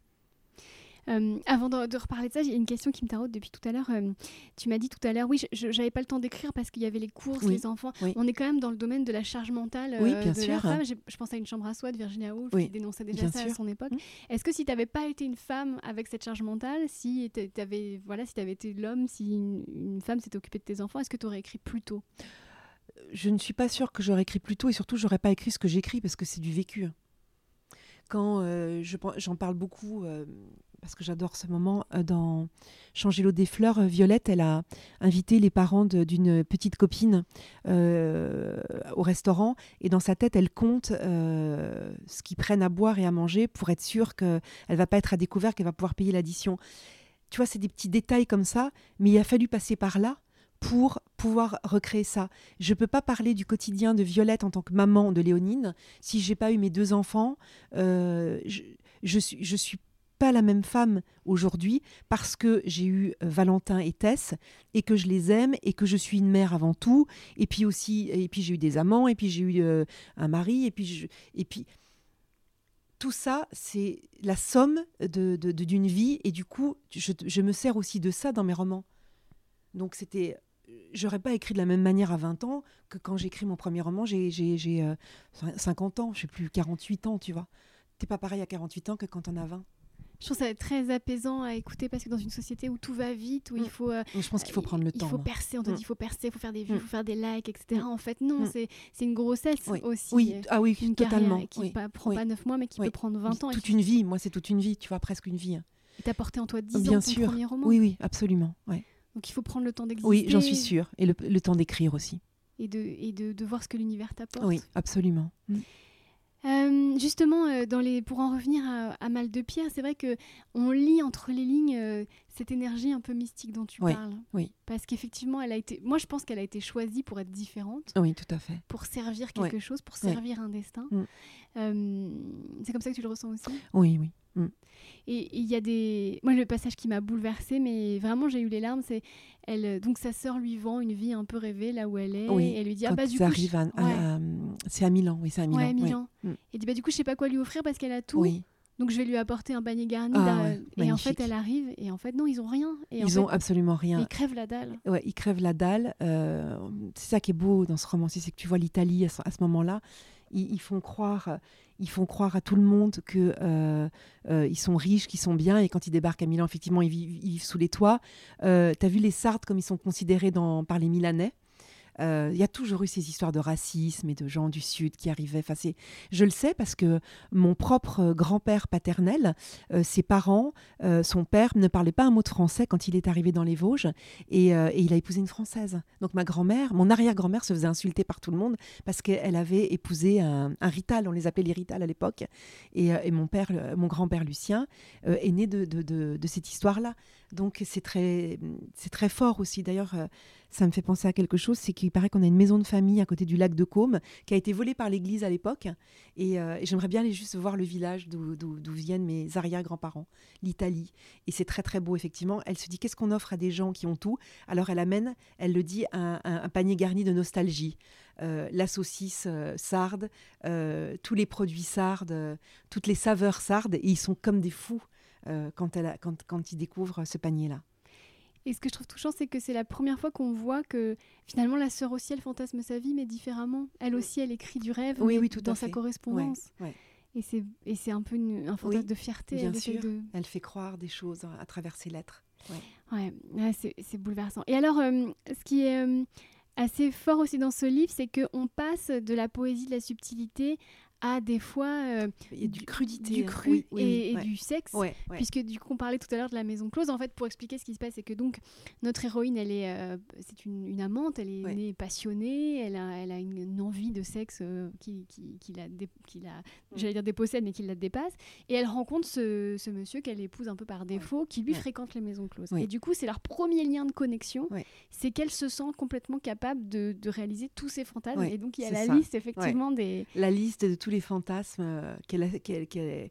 Euh, avant de, reparler de ça, j'ai une question qui me taraude depuis tout à l'heure. Euh, tu m'as dit tout à l'heure, oui, je n'avais pas le temps d'écrire parce qu'il y avait les courses, les enfants. On est quand même dans le domaine de la charge mentale oui, euh, de la femme. Je pense à une chambre à soi de Virginia Woolf qui dénonçait déjà ça à son époque. Mm. Est-ce que si tu n'avais pas été une femme avec cette charge mentale, si tu avais, voilà, si avais été l'homme, si une, femme s'était occupée de tes enfants, est-ce que tu aurais écrit plus tôt? Je ne suis pas sûre que j'aurais écrit plus tôt et surtout j'aurais pas écrit ce que j'écris parce que c'est du vécu. Quand j'en parle beaucoup parce que j'adore ce moment, euh, dans Changer l'eau des fleurs, euh, Violette, elle a invité les parents d'une petite copine euh, au restaurant et dans sa tête, elle compte ce qu'ils prennent à boire et à manger pour être sûre qu'elle va pas être à découvert, qu'elle va pouvoir payer l'addition. Tu vois, c'est des petits détails comme ça, mais il a fallu passer par là pour pouvoir recréer ça. Je ne peux pas parler du quotidien de Violette en tant que maman de Léonine si j'ai pas eu mes deux enfants. je, je, suis, je suis pas la même femme aujourd'hui parce que j'ai eu euh, Valentin et Tess et que je les aime et que je suis une mère avant tout. Et puis aussi et puis j'ai eu des amants et puis j'ai eu euh, un mari et puis et puis tout ça c'est la somme de, d'une vie. Et du coup je, me sers aussi de ça dans mes romans. Donc c'était j'aurais pas écrit de la même manière à 20 ans que quand j'écris mon premier roman. J'ai, j'ai, 50 euh, ans je sais plus 48 ans tu vois. T'es pas pareil à 48 ans que quand on a 20 je trouve ça très apaisant à écouter parce que dans une société où tout va vite, où il mm. faut. Euh, je pense qu'il faut prendre le temps. Il faut percer, on te dit mm. il faut percer, il faut faire des vues, il mm. faut faire des likes, etc. En fait, non, c'est une grossesse aussi. Oui, ah oui, une totalement. qui ne prend pas 9 mois, mais qui peut prendre 20 ans. Toute une vie, moi, c'est toute une vie, tu vois, presque une vie. Et t'as porté en toi 10 Bien ans ton premier roman. Oui, oui, absolument. Ouais. Donc il faut prendre le temps d'exister. Oui, j'en suis sûre. Et le, le temps d'écrire aussi. Et de, et de, de voir ce que l'univers t'apporte. Oui, absolument. Euh, justement, euh, dans les, pour en revenir à, Mal de Pierre, c'est vrai que on lit entre les lignes euh, cette énergie un peu mystique dont tu parles. Oui. Parce qu'effectivement, elle a été. Moi, je pense qu'elle a été choisie pour être différente. Oui, tout à fait. Pour servir quelque chose, pour servir un destin. Mm. c'est comme ça que tu le ressens aussi? Oui, oui. Mm. Et il y a des. Moi, le passage qui m'a bouleversée, mais vraiment, j'ai eu les larmes, c'est. Elle, donc, sa sœur lui vend une vie un peu rêvée là où elle est. Oui, et elle lui dit Ah, bah, du coup. je- à- à- ouais. à- c'est à Milan, oui, c'est à Milan. Ouais, oui. Milan. Mm. Et dit bah du coup je sais pas quoi lui offrir parce qu'elle a tout. Oui, Donc je vais lui apporter un panier garni. Ah ouais, et en fait elle arrive et en fait non ils ont rien. Et en ils fait, ont absolument rien. ils crèvent la dalle. Ouais, il crève la dalle. euh, c'est ça qui est beau dans ce roman, c'est que tu vois l'Italie à ce, à ce moment-là. Ils, font croire, ils font croire à tout le monde que euh, euh, sont riches, qu'ils sont bien, et quand ils débarquent à Milan, effectivement, ils vivent, sous les toits. Euh, T'as vu les Sardes comme ils sont considérés par les Milanais? Euh, Il y a toujours eu ces histoires de racisme et de gens du Sud qui arrivaient. Enfin, je le sais parce que mon propre grand-père paternel, euh, ses parents, euh, son père ne parlait pas un mot de français quand il est arrivé dans les Vosges et, il a épousé une Française. Donc ma grand-mère, mon arrière-grand-mère se faisait insulter par tout le monde parce qu'elle avait épousé un, rital, on les appelait les rital à l'époque. Et, mon père, mon grand-père Lucien, est né de, de- cette histoire-là. Donc c'est très, c'est très fort aussi. D'ailleurs, ça me fait penser à quelque chose, c'est qu'il paraît qu'on a une maison de famille à côté du lac de Caume qui a été volée par l'église à l'époque. Et, euh, j'aimerais bien aller juste voir le village d'où viennent mes arrière-grands-parents, l'Italie. Et c'est très très beau, effectivement. Elle se dit, qu'est-ce qu'on offre à des gens qui ont tout? Alors elle amène, elle le dit, un, panier garni de nostalgie. Euh, la saucisse euh, sarde, euh, tous les produits sardes, toutes les saveurs sardes, et ils sont comme des fous quand, elle quand ils découvrent ce panier-là. Et ce que je trouve touchant c'est que c'est la première fois qu'on voit que finalement la sœur aussi elle fantasme sa vie mais différemment. Elle aussi elle écrit du rêve Oui, oui, tout dans sa fait. correspondance. Ouais, ouais. Et c'est un peu une- un fantasme Oui, de fierté. bien elle sûr. de- Elle fait croire des choses à travers ses lettres. Ouais, ouais, c'est c'est bouleversant. Et alors, euh, ce qui est euh, assez fort aussi dans ce livre, c'est qu'on passe de la poésie, de la subtilité à des fois euh, a du crudité. du hein. cru Oui, oui, et, oui, et du sexe. Ouais, ouais. Puisque du coup on parlait tout à l'heure de la maison close, en fait pour expliquer ce qui se passe, c'est que donc notre héroïne elle est, euh, c'est une, une amante, elle est Ouais. née passionnée, elle a, elle a une, une envie de sexe euh, qui, qui, qui la, dé- qui la j'allais dire dépossède mais qui la dépasse, et elle rencontre ce, ce monsieur qu'elle épouse un peu par défaut, qui lui fréquente les maisons closes. Et du coup c'est leur premier lien de connexion, c'est qu'elle se sent complètement capable de, de réaliser tous ses fantasmes, et donc il y a la ça. liste effectivement des La liste de tous les fantasmes euh, qu'elle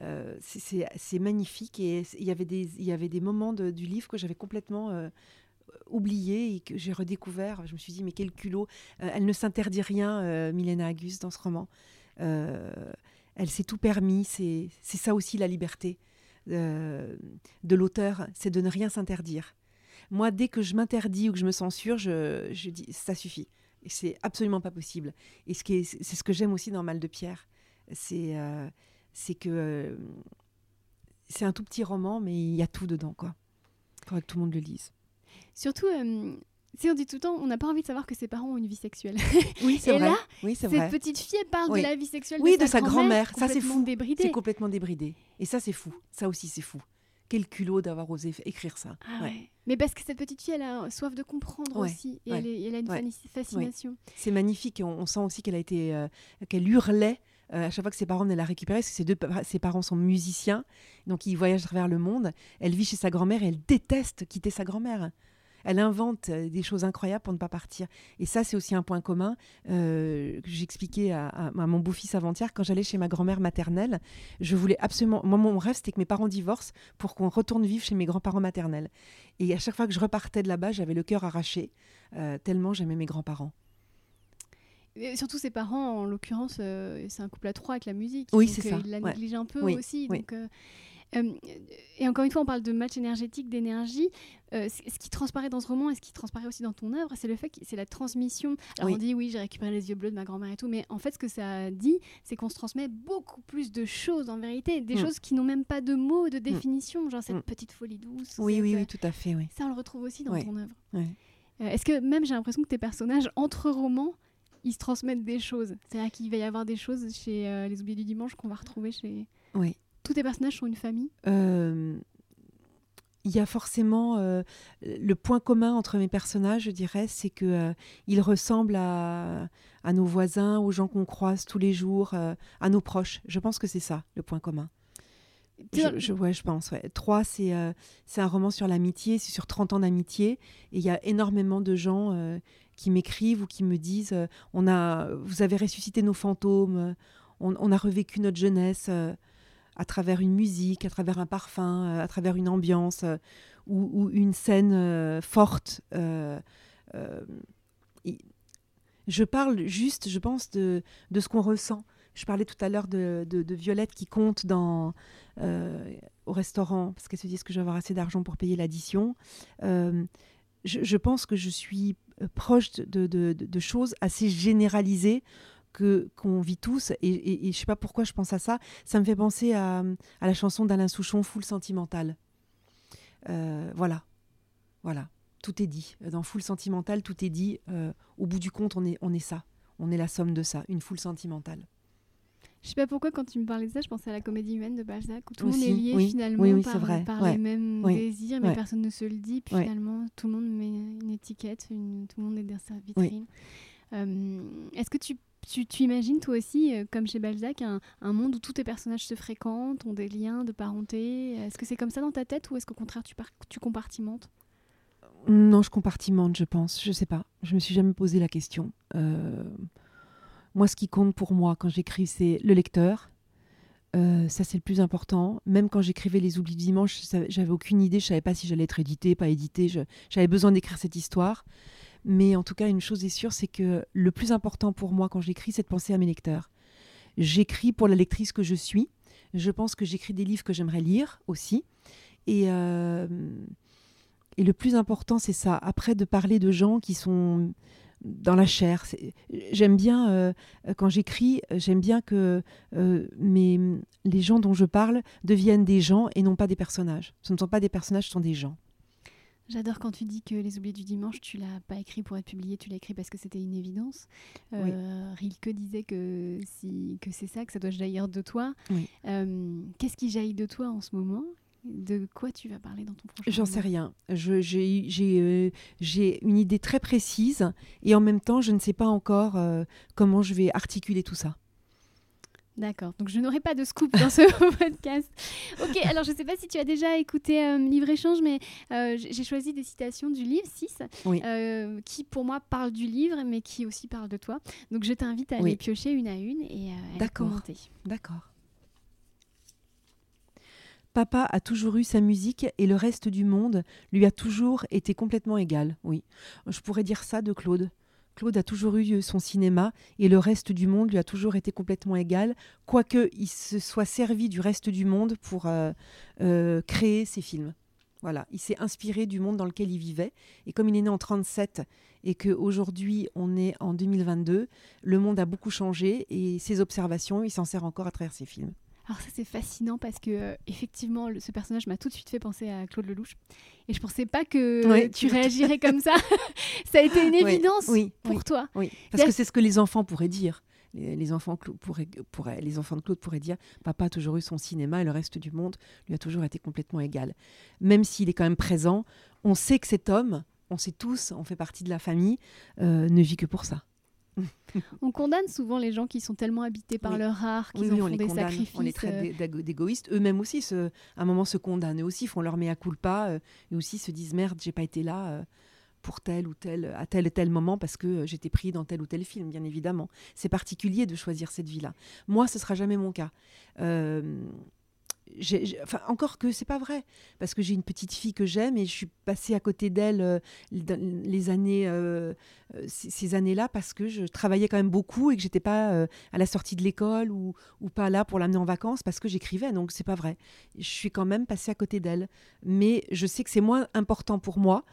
euh, c'est- magnifique et il y avait des, moments du livre que j'avais complètement euh, oubliés et que j'ai redécouvert. Je me suis dit, mais quel culot. Euh, elle ne s'interdit rien, Milena Agus, dans ce roman. Elle s'est tout permis. C'est ça aussi la liberté de l'auteur, c'est de ne rien s'interdire. Moi, dès que je m'interdis ou que je me censure, je dis ça suffit. Et c'est absolument pas possible. Et ce qui est- c'est ce que j'aime aussi dans Mal de Pierre, c'est euh, c'est que euh, c'est un tout petit roman, mais il y a tout dedans, quoi. Faudrait que tout le monde le lise. Surtout, euh, sais, on dit tout le temps, on n'a pas envie de savoir que ses parents ont une vie sexuelle. Oui, c'est vrai. là, oui, c'est Cette vrai. petite fille, elle parle Oui. de la vie sexuelle Oui, de, de sa grand-mère. Ça, c'est fou. débridée. C'est complètement débridé. Et ça, c'est fou. Ça aussi, c'est fou. Quel culot d'avoir osé écrire ça. Ah Ouais. ouais. Mais parce que cette petite fille, elle a soif de comprendre Ouais, aussi. Et elle, est- elle a une fascination. C'est magnifique. On, on sent aussi qu'elle a été, euh, qu'elle hurlait euh, à chaque fois que ses parents venaient la récupérer, parce que ses, deux, ses parents sont musiciens, donc ils voyagent à travers le monde. Elle vit chez sa grand-mère et elle déteste quitter sa grand-mère. Elle invente euh, des choses incroyables pour ne pas partir. Et ça, c'est aussi un point commun euh, que j'expliquais à, à- à mon beau-fils avant-hier. Quand j'allais chez ma grand-mère maternelle, je voulais absolument. Moi, mon rêve, c'était que mes parents divorcent pour qu'on retourne vivre chez mes grands-parents maternels. Et à chaque fois que je repartais de là-bas, j'avais le cœur arraché, euh, tellement j'aimais mes grands-parents. Et surtout, ses parents, en l'occurrence, euh, c'est un couple à trois avec la musique. Oui, c'est ça, Il la ouais. néglige un peu Oui, aussi. oui. Donc, et encore une fois, on parle de match énergétique, d'énergie. Euh, ce qui transparaît dans ce roman et ce qui transparaît aussi dans ton œuvre, c'est le fait que c'est la transmission. Alors Oui. on dit oui, j'ai récupéré les yeux bleus de ma grand-mère et tout, mais en fait, ce que ça dit, c'est qu'on se transmet beaucoup plus de choses en vérité, des Mm. choses qui n'ont même pas de mots, de définition, genre cette Mm. petite folie douce. Oui, cette, oui, euh, oui, tout à fait, oui. Ça, on le retrouve aussi dans ton œuvre. Euh, Est-ce que même j'ai l'impression que tes personnages, entre romans, ils se transmettent des choses? C'est-à-dire qu'il va y avoir des choses chez euh, Les Oubliés du Dimanche qu'on va retrouver chez. Oui. Tous tes personnages sont une famille? Euh, il y a forcément euh, le point commun entre mes personnages, je dirais, c'est que euh, ils ressemblent à, à nos voisins, aux gens qu'on croise tous les jours, euh, à nos proches. Je pense que c'est ça le point commun. Je, je- ouais, je pense. Ouais. Trois, c'est c'est un roman sur l'amitié, c'est sur 30 ans d'amitié. Et il y a énormément de gens qui m'écrivent ou qui me disent on a, Vous avez ressuscité nos fantômes, on, on a revécu notre jeunesse. Euh, à travers une musique, à travers un parfum, à travers une ambiance ou, une scène forte. je parle juste, je pense, de, de ce qu'on ressent. Je parlais tout à l'heure de, de, Violette qui compte dans, au restaurant parce qu'elle se dit que je vais avoir assez d'argent pour payer l'addition? Je, pense que je suis euh, proche de, de, choses assez généralisées que qu'on vit tous et, et, et, je sais pas pourquoi je pense à ça. Ça me fait penser à, à la chanson d'Alain Souchon Foule sentimentale. Euh, voilà. Voilà. Tout est dit. Dans Foule sentimentale tout est dit. Euh, au bout du compte on est on est ça. On est la somme de ça. Une foule sentimentale. Je sais pas pourquoi, quand tu me parlais de ça, je pensais à la comédie humaine de Balzac, où tout le monde est lié finalement par, les mêmes désirs, mais personne ne se le dit. Puis finalement, tout le monde met une étiquette, tout le monde est dans sa vitrine. Euh, est-ce que tu, tu, imagines toi aussi, euh, comme chez Balzac, un, un, monde où tous tes personnages se fréquentent, ont des liens de parenté? Est-ce que c'est comme ça dans ta tête ou est-ce qu'au contraire tu, tu compartimentes? Non, je compartimente, je pense. Je sais pas. Je me suis jamais posé la question. Euh... Moi, ce qui compte pour moi quand j'écris, c'est le lecteur. Euh, ça, c'est le plus important. Même quand j'écrivais Les Oublis du dimanche, j'avais aucune idée. Je savais pas si j'allais être édité, pas édité. J'avais besoin d'écrire cette histoire. Mais en tout cas, une chose est sûre, c'est que le plus important pour moi quand j'écris, c'est de penser à mes lecteurs. J'écris pour la lectrice que je suis. Je pense que j'écris des livres que j'aimerais lire aussi. Et, euh, et le plus important, c'est ça. Après, de parler de gens qui sont dans la chair. J'aime bien, euh, quand j'écris, j'aime bien que euh, les gens dont je parle deviennent des gens et non pas des personnages. Ce ne sont pas des personnages, ce sont des gens. J'adore quand tu dis que Les Oubliés du Dimanche, tu l'as pas écrit pour être publié, tu l'as écrit parce que c'était une évidence. Euh, Rilke disait que, si, que c'est ça, que ça doit jaillir de toi. Euh, qu'est-ce qui jaillit de toi en ce moment? De quoi tu vas parler dans ton prochain J'en sais rien. Euh, j'ai une idée très précise et en même temps, je ne sais pas encore euh, comment je vais articuler tout ça. D'accord, donc je n'aurai pas de scoop dans ce podcast. Ok, alors je ne sais pas si tu as déjà écouté euh, Livre-Échange, mais j'ai choisi des citations du livre 6, qui pour moi parlent du livre, mais qui aussi parlent de toi. Donc je t'invite à les piocher une à une et à commenter. D'accord. Papa a toujours eu sa musique et le reste du monde lui a toujours été complètement égal. Oui, je pourrais dire ça de Claude. Claude a toujours eu son cinéma et le reste du monde lui a toujours été complètement égal, quoique il se soit servi du reste du monde pour euh, euh, créer ses films. Voilà, il s'est inspiré du monde dans lequel il vivait. Et comme il est né en 37 et qu'aujourd'hui on est en 2022, le monde a beaucoup changé et ses observations, il s'en sert encore à travers ses films. Alors ça c'est fascinant parce que euh, effectivement ce personnage m'a tout de suite fait penser à Claude Lelouch et je pensais pas que tu réagirais comme ça. ça a été une évidence pour toi. Oui, parce que c'est ce que les enfants pourraient dire. Les, enfants pourraient, pourraient, les enfants de Claude pourraient dire papa a toujours eu son cinéma et le reste du monde lui a toujours été complètement égal. Même s'il est quand même présent, on sait que cet homme, on sait tous, on fait partie de la famille, euh, ne vit que pour ça. on condamne souvent les gens qui sont tellement habités par leur art, qui ont des sacrifices. On les traite euh. d'égoïstes. Eux-mêmes aussi, à un moment, se condamnent. Eux aussi font leur mea culpa euh, et aussi se disent merde, j'ai pas été là. Euh, pour tel ou tel, à tel et tel moment parce que j'étais pris dans tel ou tel film, bien évidemment. C'est particulier de choisir cette vie-là. Moi, ce sera jamais mon cas enfin, encore que c'est pas vrai, parce que j'ai une petite fille que j'aime et je suis passée à côté d'elle euh, les années, euh, euh, ces, années-là, parce que je travaillais quand même beaucoup et que j'étais pas à la sortie de l'école ou, ou, pas là pour l'amener en vacances parce que j'écrivais, donc c'est pas vrai. Je suis quand même passée à côté d'elle, mais je sais que c'est moins important pour moi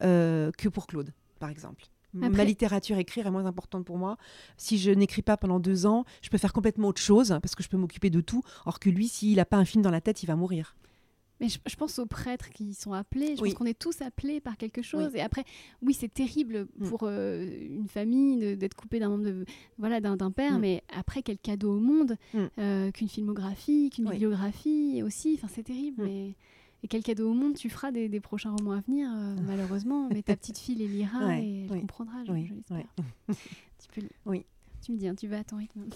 que pour Claude, par exemple. Ma littérature écrire est moins importante pour moi. Si je n'écris pas pendant deux ans, je peux faire complètement autre chose parce que je peux m'occuper de tout. Or que lui, s'il n'a pas un film dans la tête, il va mourir. Mais je, pense aux prêtres qui sont appelés. Je pense qu'on est tous appelés par quelque chose. Et après, oui, c'est terrible mm. pour euh, une famille d'être coupé d'un membre de, voilà, d'un père. Mm. Mais après, quel cadeau au monde mm. euh, qu'une filmographie, qu'une bibliographie aussi. Enfin, c'est terrible. Mais et quel cadeau au monde tu feras des, prochains romans à venir, euh, malheureusement. Mais ta petite fille les lira et elle comprendra, je, l'espère. tu, oui. tu me dis, hein, tu vas à ton rythme.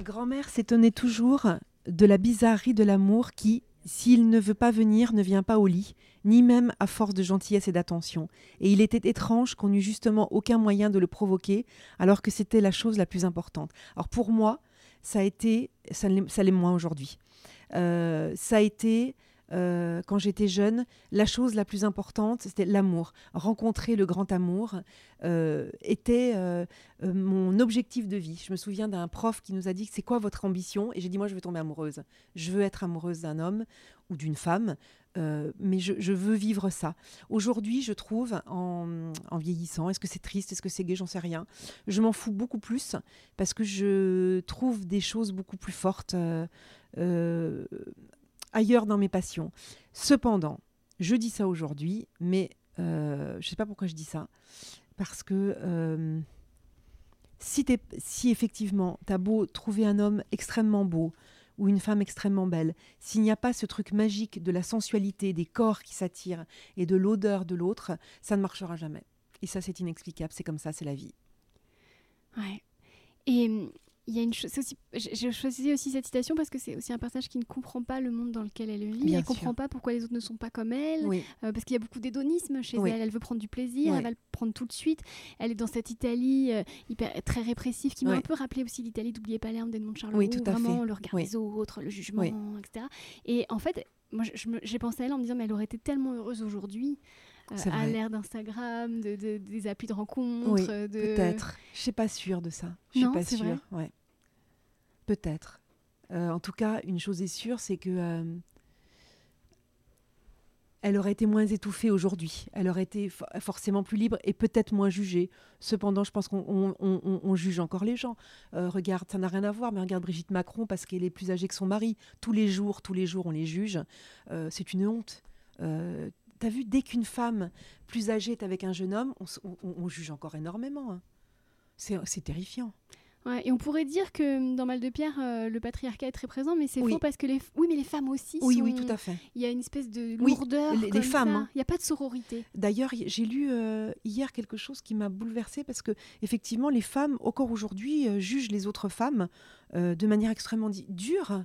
Grand-mère s'étonnait toujours de la bizarrerie de l'amour qui, s'il ne veut pas venir, ne vient pas au lit, ni même à force de gentillesse et d'attention. Et il était étrange qu'on n'eût justement aucun moyen de le provoquer, alors que c'était la chose la plus importante. Alors pour moi, ça a été, ça l'est moins aujourd'hui. Ça a été euh, quand j'étais jeune, la chose la plus importante, c'était l'amour. Rencontrer le grand amour euh, était euh, mon objectif de vie. Je me souviens d'un prof qui nous a dit c'est quoi votre ambition? Et j'ai dit moi je veux tomber amoureuse. Je veux être amoureuse d'un homme ou d'une femme, mais je, veux vivre ça. Aujourd'hui, je trouve en, en vieillissant, est-ce que c'est triste, est-ce que c'est gai, j'en sais rien. Je m'en fous beaucoup plus parce que je trouve des choses beaucoup plus fortes ailleurs dans mes passions. Cependant, je dis ça aujourd'hui, mais euh, je ne sais pas pourquoi je dis ça. Parce que euh, si, si effectivement, tu as beau trouver un homme extrêmement beau ou une femme extrêmement belle, s'il n'y a pas ce truc magique de la sensualité, des corps qui s'attirent et de l'odeur de l'autre, ça ne marchera jamais. Et ça, c'est inexplicable, c'est comme ça, c'est la vie. Ouais. Et il y a une chose aussi j'ai choisi aussi cette citation parce que c'est aussi un personnage qui ne comprend pas le monde dans lequel elle vit. Elle ne comprend pas pourquoi les autres ne sont pas comme elle euh, parce qu'il y a beaucoup d'hédonisme chez elle. Elle veut prendre du plaisir elle va le prendre tout de suite. Elle est dans cette Italie euh, hyper très répressive qui m'a un peu rappelé aussi l'Italie d'oublier Palerme d'Edmond de Charleroi vraiment le regard des autres le jugement etc et en fait moi j'ai pensé à elle en me disant mais elle aurait été tellement heureuse aujourd'hui euh, à l'ère d'Instagram, de, des applis de rencontres. de... Peut-être. Je suis pas sûre de ça. Je suis pas sûre. Ouais. Peut-être. Euh, en tout cas, une chose est sûre, c'est que euh, elle aurait été moins étouffée aujourd'hui. Elle aurait été forcément plus libre et peut-être moins jugée. Cependant, je pense qu'on juge encore les gens. Euh, regarde, ça n'a rien à voir, mais regarde Brigitte Macron parce qu'elle est plus âgée que son mari. Tous les jours, tous les jours, on les juge. c'est une honte. T'as vu, dès qu'une femme plus âgée est avec un jeune homme, on, juge encore énormément. Hein. C'est terrifiant et on pourrait dire que hum, dans Mal de Pierre, euh, le patriarcat est très présent, mais c'est faux parce que les, oui, mais les femmes aussi. Oui, oui, tout à fait. Il y a une espèce de lourdeur. Oui, les, femmes. Hein. Il n'y a pas de sororité. D'ailleurs, j'ai lu euh, hier quelque chose qui m'a bouleversée parce que effectivement, les femmes, encore aujourd'hui, euh, jugent les autres femmes de manière extrêmement dure.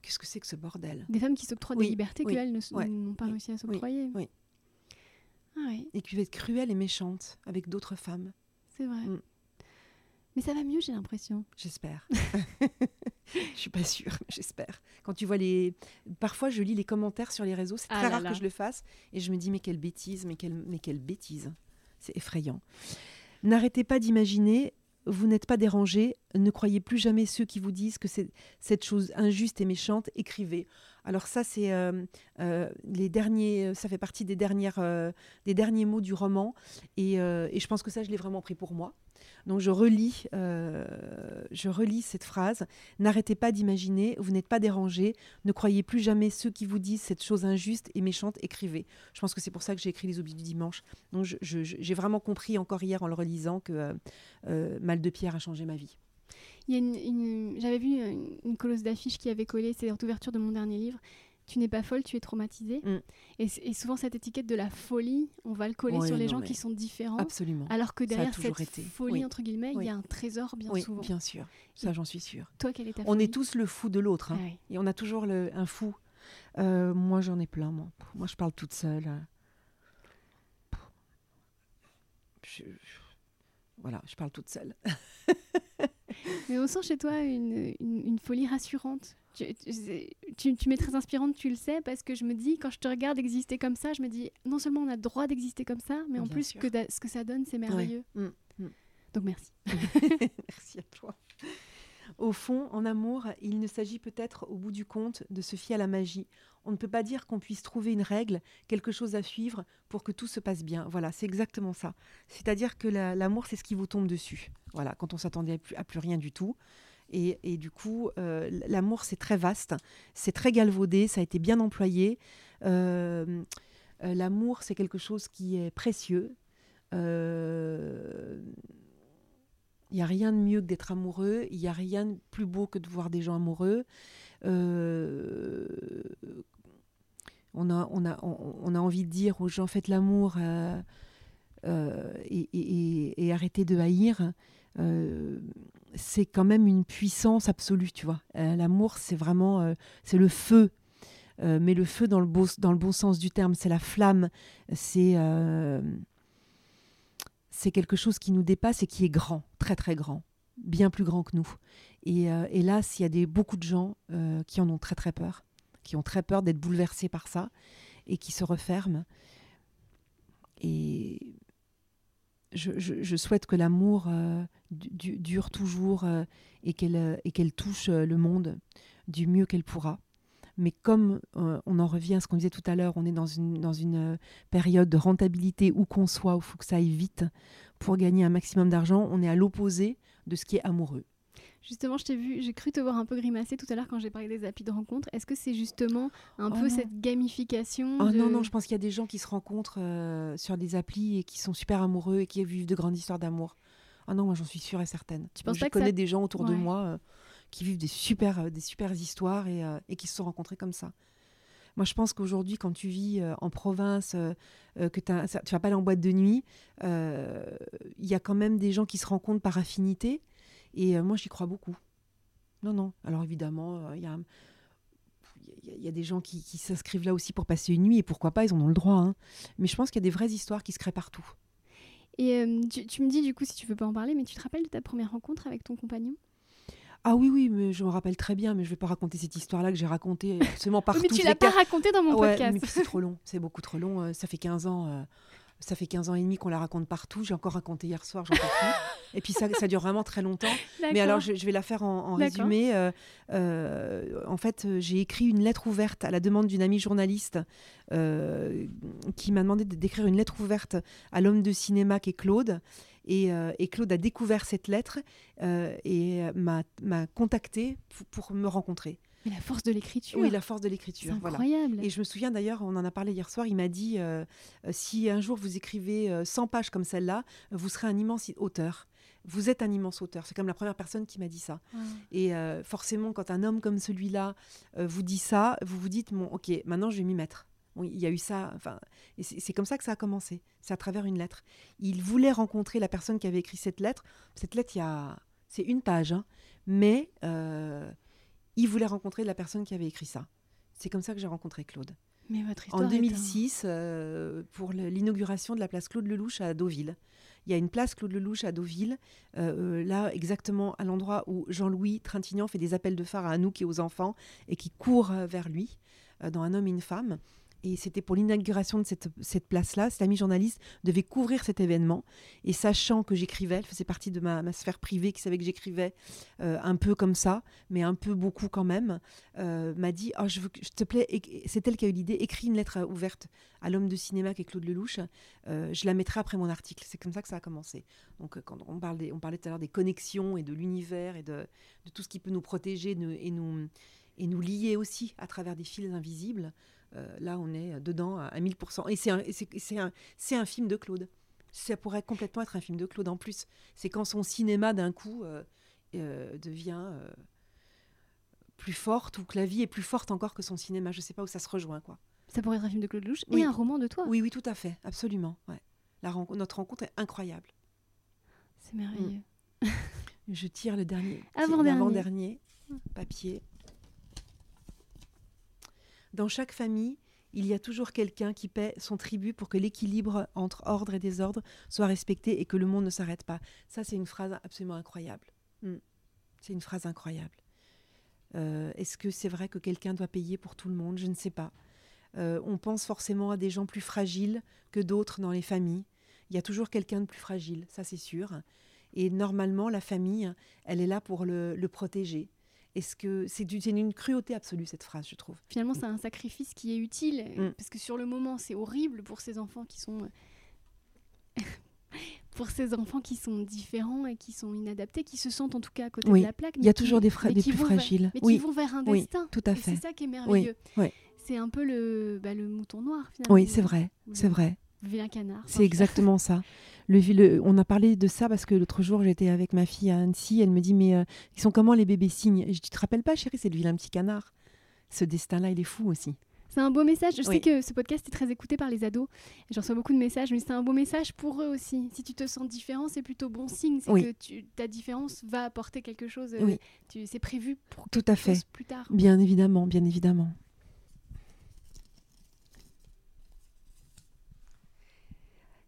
Qu'est-ce que c'est que ce bordel? Des femmes qui s'octroient des libertés qu'elles n'ont pas réussi à s'octroyer. Oui. Ah, et qui vont être cruelles et méchantes avec d'autres femmes. C'est vrai. Mm. Mais ça va mieux, j'ai l'impression. J'espère. je suis pas sûre, mais j'espère. Quand tu vois les. Parfois, je lis les commentaires sur les réseaux, c'est ah très rare que je le fasse, et je me dis, mais quelle bêtise, mais quelle, mais quelle bêtise. C'est effrayant. N'arrêtez pas d'imaginer, vous n'êtes pas dérangé, ne croyez plus jamais ceux qui vous disent que c'est cette chose injuste et méchante, écrivez. Alors ça, c'est euh, euh, les derniers, ça fait partie des dernières, euh, des derniers mots du roman, et, et je pense que ça, je l'ai vraiment pris pour moi. Donc je relis, euh, je relis cette phrase. N'arrêtez pas d'imaginer, vous n'êtes pas dérangé, ne croyez plus jamais ceux qui vous disent cette chose injuste et méchante, écrivez. Je pense que c'est pour ça que j'ai écrit Les Oublis du dimanche. Donc j'ai vraiment compris encore hier en le relisant que euh, euh, Mal de Pierre a changé ma vie. J'avais vu une, une colosse d'affiches qui avait collé, c'est l'ouverture de mon dernier livre tu n'es pas folle, tu es traumatisée. Mm. Et, souvent, cette étiquette de la folie, on va le coller sur les gens qui sont différents. Absolument. Alors que derrière cette folie, entre guillemets, il y a un trésor bien souvent. bien sûr. Ça, j'en suis sûre. Toi, quelle est ta On est tous le fou de l'autre. Hein. Ah Et on a toujours le, un fou. Euh, moi, j'en ai plein. Moi. moi, je parle toute seule. voilà, je parle toute seule. Mais on sent chez toi une folie rassurante tu, tu, m'es très inspirante, tu le sais, parce que je me dis, quand je te regarde exister comme ça, je me dis, non seulement on a le droit d'exister comme ça, mais en plus, que ce que ça donne, c'est merveilleux. Mm, mm. Donc merci. merci à toi. Au fond, en amour, il ne s'agit peut-être au bout du compte de se fier à la magie. On ne peut pas dire qu'on puisse trouver une règle, quelque chose à suivre pour que tout se passe bien. Voilà, c'est exactement ça. C'est-à-dire que l'amour, c'est ce qui vous tombe dessus. Voilà, quand on s'attendait à plus, rien du tout. Et, du coup, euh, l'amour, c'est très vaste, c'est très galvaudé, ça a été bien employé. Euh, euh, l'amour, c'est quelque chose qui est précieux. Il n'y a rien de mieux que d'être amoureux, il n'y a rien de plus beau que de voir des gens amoureux. On, a, on, a, on, a envie de dire aux gens faites l'amour et, et, arrêtez de haïr. Euh, c'est quand même une puissance absolue, tu vois. Euh, l'amour, c'est vraiment, euh, c'est le feu, mais le feu dans le, beau, dans le bon sens du terme, c'est la flamme, c'est quelque chose qui nous dépasse et qui est grand, très très grand, bien plus grand que nous. Et euh, hélas, il y a des, beaucoup de gens euh, qui en ont très très peur, qui ont très peur d'être bouleversés par ça et qui se referment. Et je, souhaite que l'amour euh, du- du- dure toujours euh, et qu'elle euh, et qu'elle touche le monde du mieux qu'elle pourra. Mais comme on en revient à ce qu'on disait tout à l'heure, on est dans une, dans une période de rentabilité où qu'on soit, où il faut que ça aille vite pour gagner un maximum d'argent, on est à l'opposé de ce qui est amoureux. Justement, je t'ai vu, j'ai cru te voir un peu grimacer tout à l'heure quand j'ai parlé des applis de rencontre. Est-ce que c'est justement un Oh peu non. cette gamification Oh de- non, non, je pense qu'il y a des gens qui se rencontrent euh, sur des applis et qui sont super amoureux et qui vivent de grandes histoires d'amour. Ah non, moi j'en suis sûre et certaine. Tu penses Je pas que connais ça- des gens autour de moi euh, qui vivent des super, euh, des super histoires et, et qui se sont rencontrés comme ça. Moi, je pense qu'aujourd'hui, quand tu vis euh, en province, euh, que ça- tu vas pas aller en boîte de nuit, euh, il y a quand même des gens qui se rencontrent par affinité. Et euh, moi, j'y crois beaucoup. Non, non. Alors évidemment, euh, il y a il y, a- des gens qui, qui s'inscrivent là aussi pour passer une nuit, et pourquoi pas, ils en ont le droit. hein. Mais je pense qu'il y a des vraies histoires qui se créent partout. Et euh, tu, tu me dis du coup si tu veux pas en parler, mais tu te rappelles de ta première rencontre avec ton compagnon? Ah oui, oui, mais je me rappelle très bien, mais je vais pas raconter cette histoire-là que j'ai racontée absolument partout. Mais tu l'as pas ca- raconté dans mon Ouais, podcast. mais c'est trop long, c'est beaucoup trop long. euh, Ça fait 15 ans. euh, Ça fait 15 ans et demi qu'on la raconte partout. J'ai encore raconté hier soir, j'en peux plus. Et puis ça, ça dure vraiment très longtemps. Mais alors, je, je vais la faire en, résumé. Euh, euh, en fait, euh, j'ai écrit une lettre ouverte à la demande d'une amie journaliste euh, qui m'a demandé de- d'écrire une lettre ouverte à l'homme de cinéma qui est Claude. Et, euh, et Claude a découvert cette lettre euh, et m'a contacté pour me rencontrer. Mais la force de l'écriture. Oui, la force de c'est l'écriture. Voilà. incroyable. Et je me souviens d'ailleurs, on en a parlé hier soir, il m'a dit euh, euh, si un jour vous écrivez euh, 100 pages comme celle-là, vous serez un immense auteur. Vous êtes un immense auteur. C'est comme la première personne qui m'a dit ça. Et euh, forcément, quand un homme comme celui-là euh, vous dit ça, vous vous dites bon, ok, maintenant je vais m'y mettre. Il y a eu ça, enfin, c'est c'est comme ça que ça a commencé. C'est à travers une lettre. Il voulait rencontrer la personne qui avait écrit cette lettre. Cette lettre, il y a, c'est une page, hein. mais euh, il voulait rencontrer la personne qui avait écrit ça. C'est comme ça que j'ai rencontré Claude. Mais votre histoire. En est un- 2006, euh, pour l'inauguration de la place Claude Lelouch à Deauville. Il y a une place Claude Lelouch à Deauville, euh, euh, là exactement à l'endroit où Jean-Louis Trintignant fait des appels de phare à Anouk et aux enfants et qui court euh, vers lui euh, dans Un homme et une femme. Et c'était pour l'inauguration de cette, cette place-là. Cette amie journaliste devait couvrir cet événement. Et sachant que j'écrivais, elle faisait partie de ma, sphère privée, qui savait que j'écrivais euh, un peu comme ça, mais un peu beaucoup quand même, euh, m'a dit oh, je te plaît, c'est elle qui a eu l'idée, écris une lettre euh, ouverte à l'homme de cinéma qui est Claude Lelouch. Je la mettrai après mon article. C'est comme ça que ça a commencé. Donc, on, parle on parlait tout à l'heure des connexions et de l'univers et de, tout ce qui peut nous protéger et, nous, et nous lier aussi à travers des fils invisibles, là, on est dedans à, à 1000%. Et c'est un, un, un film de Claude. Ça pourrait complètement être un film de Claude en plus. C'est quand son cinéma, d'un coup, euh, euh, devient euh, plus forte ou que la vie est plus forte encore que son cinéma. Je sais pas où ça se rejoint, quoi. Ça pourrait être un film de Claude Lelouch Oui. et un roman de toi. Oui, oui, tout à fait, absolument. Ouais. La notre rencontre est incroyable. C'est merveilleux. Je tire le dernier, Avant-dernier. l'avant-dernier papier. Dans chaque famille, il y a toujours quelqu'un qui paie son tribut pour que l'équilibre entre ordre et désordre soit respecté et que le monde ne s'arrête pas. Ça, c'est une phrase absolument incroyable. Mm. C'est une phrase incroyable. Euh, Est-ce que c'est vrai que quelqu'un doit payer pour tout le monde? Je ne sais pas. Euh, on pense forcément à des gens plus fragiles que d'autres dans les familles. Il y a toujours quelqu'un de plus fragile, ça c'est sûr. Et normalement, la famille, elle est là pour le, le protéger. Est-ce que c'est une cruauté absolue cette phrase, je trouve? Finalement, c'est un sacrifice qui est utile Mm. parce que sur le moment, c'est horrible pour ces enfants qui sont euh, pour ces enfants qui sont différents et qui sont inadaptés, qui se sentent en tout cas à côté Oui, de la plaque. Il y a qui- toujours des, plus vont vers- fragiles. mais qui vont vers un oui, destin. tout à fait. C'est ça qui est merveilleux. oui. C'est un peu le, bah, le mouton noir finalement. oui, c'est vrai, c'est vrai. Vilain canard. C'est exactement ça. Le, le- on a parlé de ça parce que l'autre jour, j'étais avec ma fille à Annecy. Elle me dit Mais euh, ils sont comment les bébés cygnes Je dis Tu te rappelles pas, chérie, c'est le vilain petit canard. Ce destin-là, il est fou aussi. C'est un beau message. Je sais que ce podcast est très écouté par les ados. J'en reçois beaucoup de messages, mais c'est un beau message pour eux aussi. Si tu te sens différent, c'est plutôt bon signe. C'est Oui. que tu- ta différence va apporter quelque chose. euh, Oui. C'est prévu pour Tout à fait. plus tard. Bien évidemment, bien évidemment.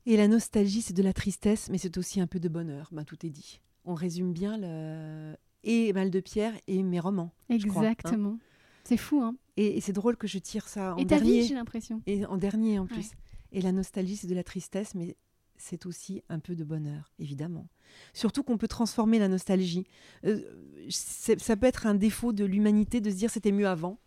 Et la nostalgie, c'est de la tristesse, mais c'est aussi un peu de bonheur. Ben, tout est dit. On résume bien le- et Mal de Pierre et mes romans. Exactement. Hein. C'est fou, hein Et, c'est drôle que je tire ça en et dernier. j'ai l'impression. Et en dernier en plus. Et la nostalgie, c'est de la tristesse, mais c'est aussi un peu de bonheur, évidemment. Surtout qu'on peut transformer la nostalgie. Euh, ça peut être un défaut de l'humanité de se dire c'était mieux avant.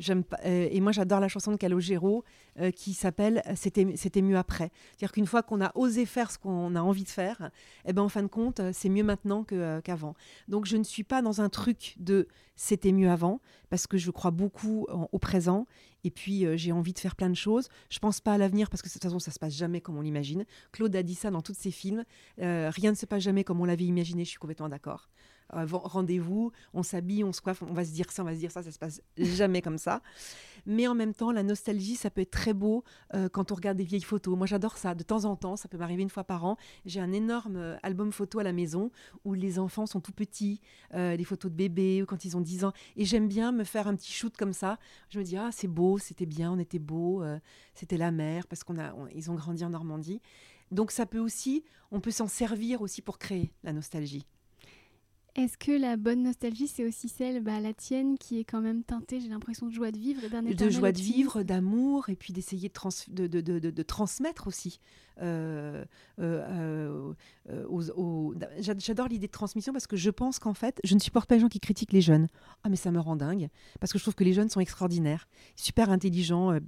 Euh, et moi, j'adore la chanson de Calogero euh, qui s'appelle C'était, mieux après. C'est-à-dire qu'une fois qu'on a osé faire ce qu'on a envie de faire, eh ben, en fin de compte, c'est mieux maintenant que, qu'avant. Donc, je ne suis pas dans un truc de C'était mieux avant, parce que je crois beaucoup au présent. Et puis, j'ai envie de faire plein de choses. Je pense pas à l'avenir, parce que de toute façon, ça se passe jamais comme on l'imagine. Claude a dit ça dans tous ses films. rien ne se passe jamais comme on l'avait imaginé. Je suis complètement d'accord rendez-vous, on s'habille, on se coiffe, on va se dire ça, on va se dire ça, ça se passe jamais comme ça. Mais en même temps, la nostalgie, ça peut être très beau euh, quand on regarde des vieilles photos. Moi, j'adore ça. De temps en temps, ça peut m'arriver une fois par an. J'ai un énorme euh, album photo à la maison où les enfants sont tout petits, euh, des photos de bébés ou quand ils ont 10 ans. Et j'aime bien me faire un petit shoot comme ça. Je me dis, ah, c'est beau, c'était bien, on était beau, c'était la mer parce qu'on a, ils ont grandi en Normandie. Donc ça peut aussi, on peut s'en servir aussi pour créer la nostalgie. Est-ce que la bonne nostalgie, c'est aussi celle, bah, la tienne, qui est quand même teintée, j'ai l'impression, de joie de vivre et De joie de vivre, d'amour, et puis d'essayer de, de, de, de, transmettre aussi. Euh, euh, euh, j'adore l'idée de transmission parce que je pense qu'en fait, je ne supporte pas les gens qui critiquent les jeunes. Ah, mais ça me rend dingue, parce que je trouve que les jeunes sont extraordinaires, super intelligents,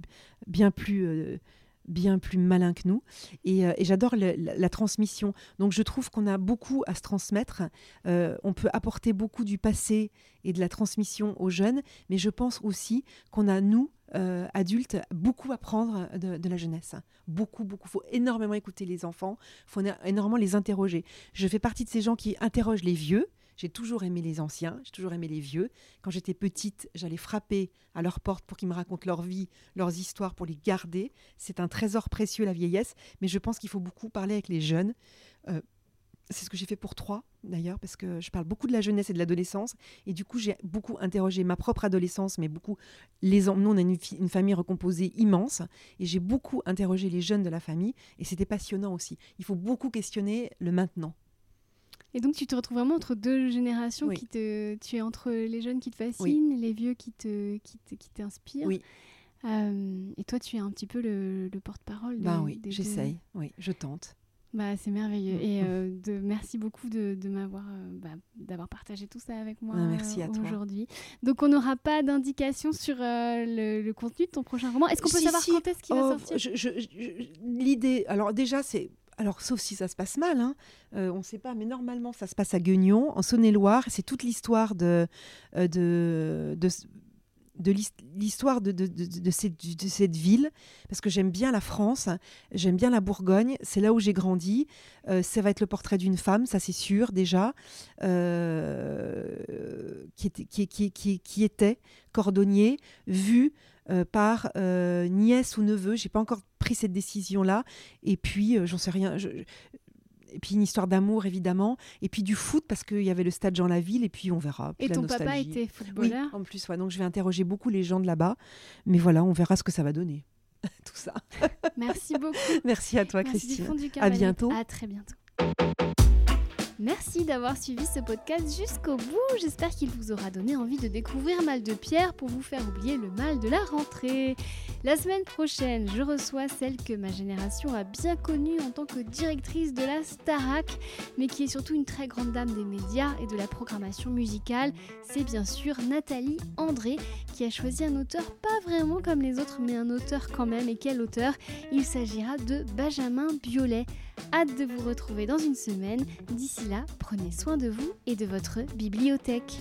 bien plus bien plus malin que nous. Et, euh, j'adore la, transmission. Donc je trouve qu'on a beaucoup à se transmettre. Euh, on peut apporter beaucoup du passé et de la transmission aux jeunes, mais je pense aussi qu'on a, nous, euh, adultes, beaucoup à prendre de, la jeunesse. Beaucoup, beaucoup. Il faut énormément écouter les enfants, il faut énormément les interroger. Je fais partie de ces gens qui interrogent les vieux, j'ai toujours aimé les anciens, j'ai toujours aimé les vieux. Quand j'étais petite, j'allais frapper à leur porte pour qu'ils me racontent leur vie, leurs histoires, pour les garder. C'est un trésor précieux, la vieillesse. Mais je pense qu'il faut beaucoup parler avec les jeunes. Euh, c'est ce que j'ai fait pour trois, d'ailleurs, parce que je parle beaucoup de la jeunesse et de l'adolescence. Et du coup, j'ai beaucoup interrogé ma propre adolescence, mais beaucoup les Nous, on a une, une famille recomposée immense. Et j'ai beaucoup interrogé les jeunes de la famille. Et c'était passionnant aussi. Il faut beaucoup questionner le maintenant. Et donc tu te retrouves vraiment entre deux générations qui te, tu es entre les jeunes qui te fascinent, les vieux qui te, qui t'inspirent. Oui. Euh, et toi, tu es un petit peu le, porte-parole. Ben oui, j'essaye. Oui, je tente. Bah, c'est merveilleux. Et euh, de, merci beaucoup de, de m'avoir euh, bah, d'avoir partagé tout ça avec moi merci à aujourd'hui. Donc, on n'aura pas d'indication sur le, contenu de ton prochain roman. Est-ce qu'on peut savoir quand est-ce qu'il va oh, sortir? L'idée, alors déjà, c'est alors sauf si ça se passe mal, hein. euh, on ne sait pas, mais normalement ça se passe à Guignon, en Saône-et-Loire. C'est toute l'histoire de, euh, de, de, l'histoire de, de, cette, ville, parce que j'aime bien la France, j'aime bien la Bourgogne, c'est là où j'ai grandi. Euh, ça va être le portrait d'une femme, ça c'est sûr déjà, qui, était, cordonnier, vu euh, par euh, nièce ou neveu. J'ai pas encore pris cette décision-là. Et puis, euh, j'en sais rien. Et puis une histoire d'amour évidemment, et puis du foot parce qu'il y avait le stade Jean Laville, et puis on verra. et ton papa était footballeur? Oui, en plus, ouais, donc je vais interroger beaucoup les gens de là-bas, mais voilà, on verra ce que ça va donner. Tout ça. Merci beaucoup. Merci à toi, Merci Christine. Du à bientôt. À très bientôt. Merci d'avoir suivi ce podcast jusqu'au bout. J'espère qu'il vous aura donné envie de découvrir Mal de Pierre pour vous faire oublier le mal de la rentrée. La semaine prochaine, je reçois celle que ma génération a bien connue en tant que directrice de la Starac, mais qui est surtout une très grande dame des médias et de la programmation musicale. C'est bien sûr Nathalie André qui a choisi un auteur pas vraiment comme les autres, mais un auteur quand même. Et quel auteur? Il s'agira de Benjamin Biolay. Hâte de vous retrouver dans une semaine. D'ici là, prenez soin de vous et de votre bibliothèque.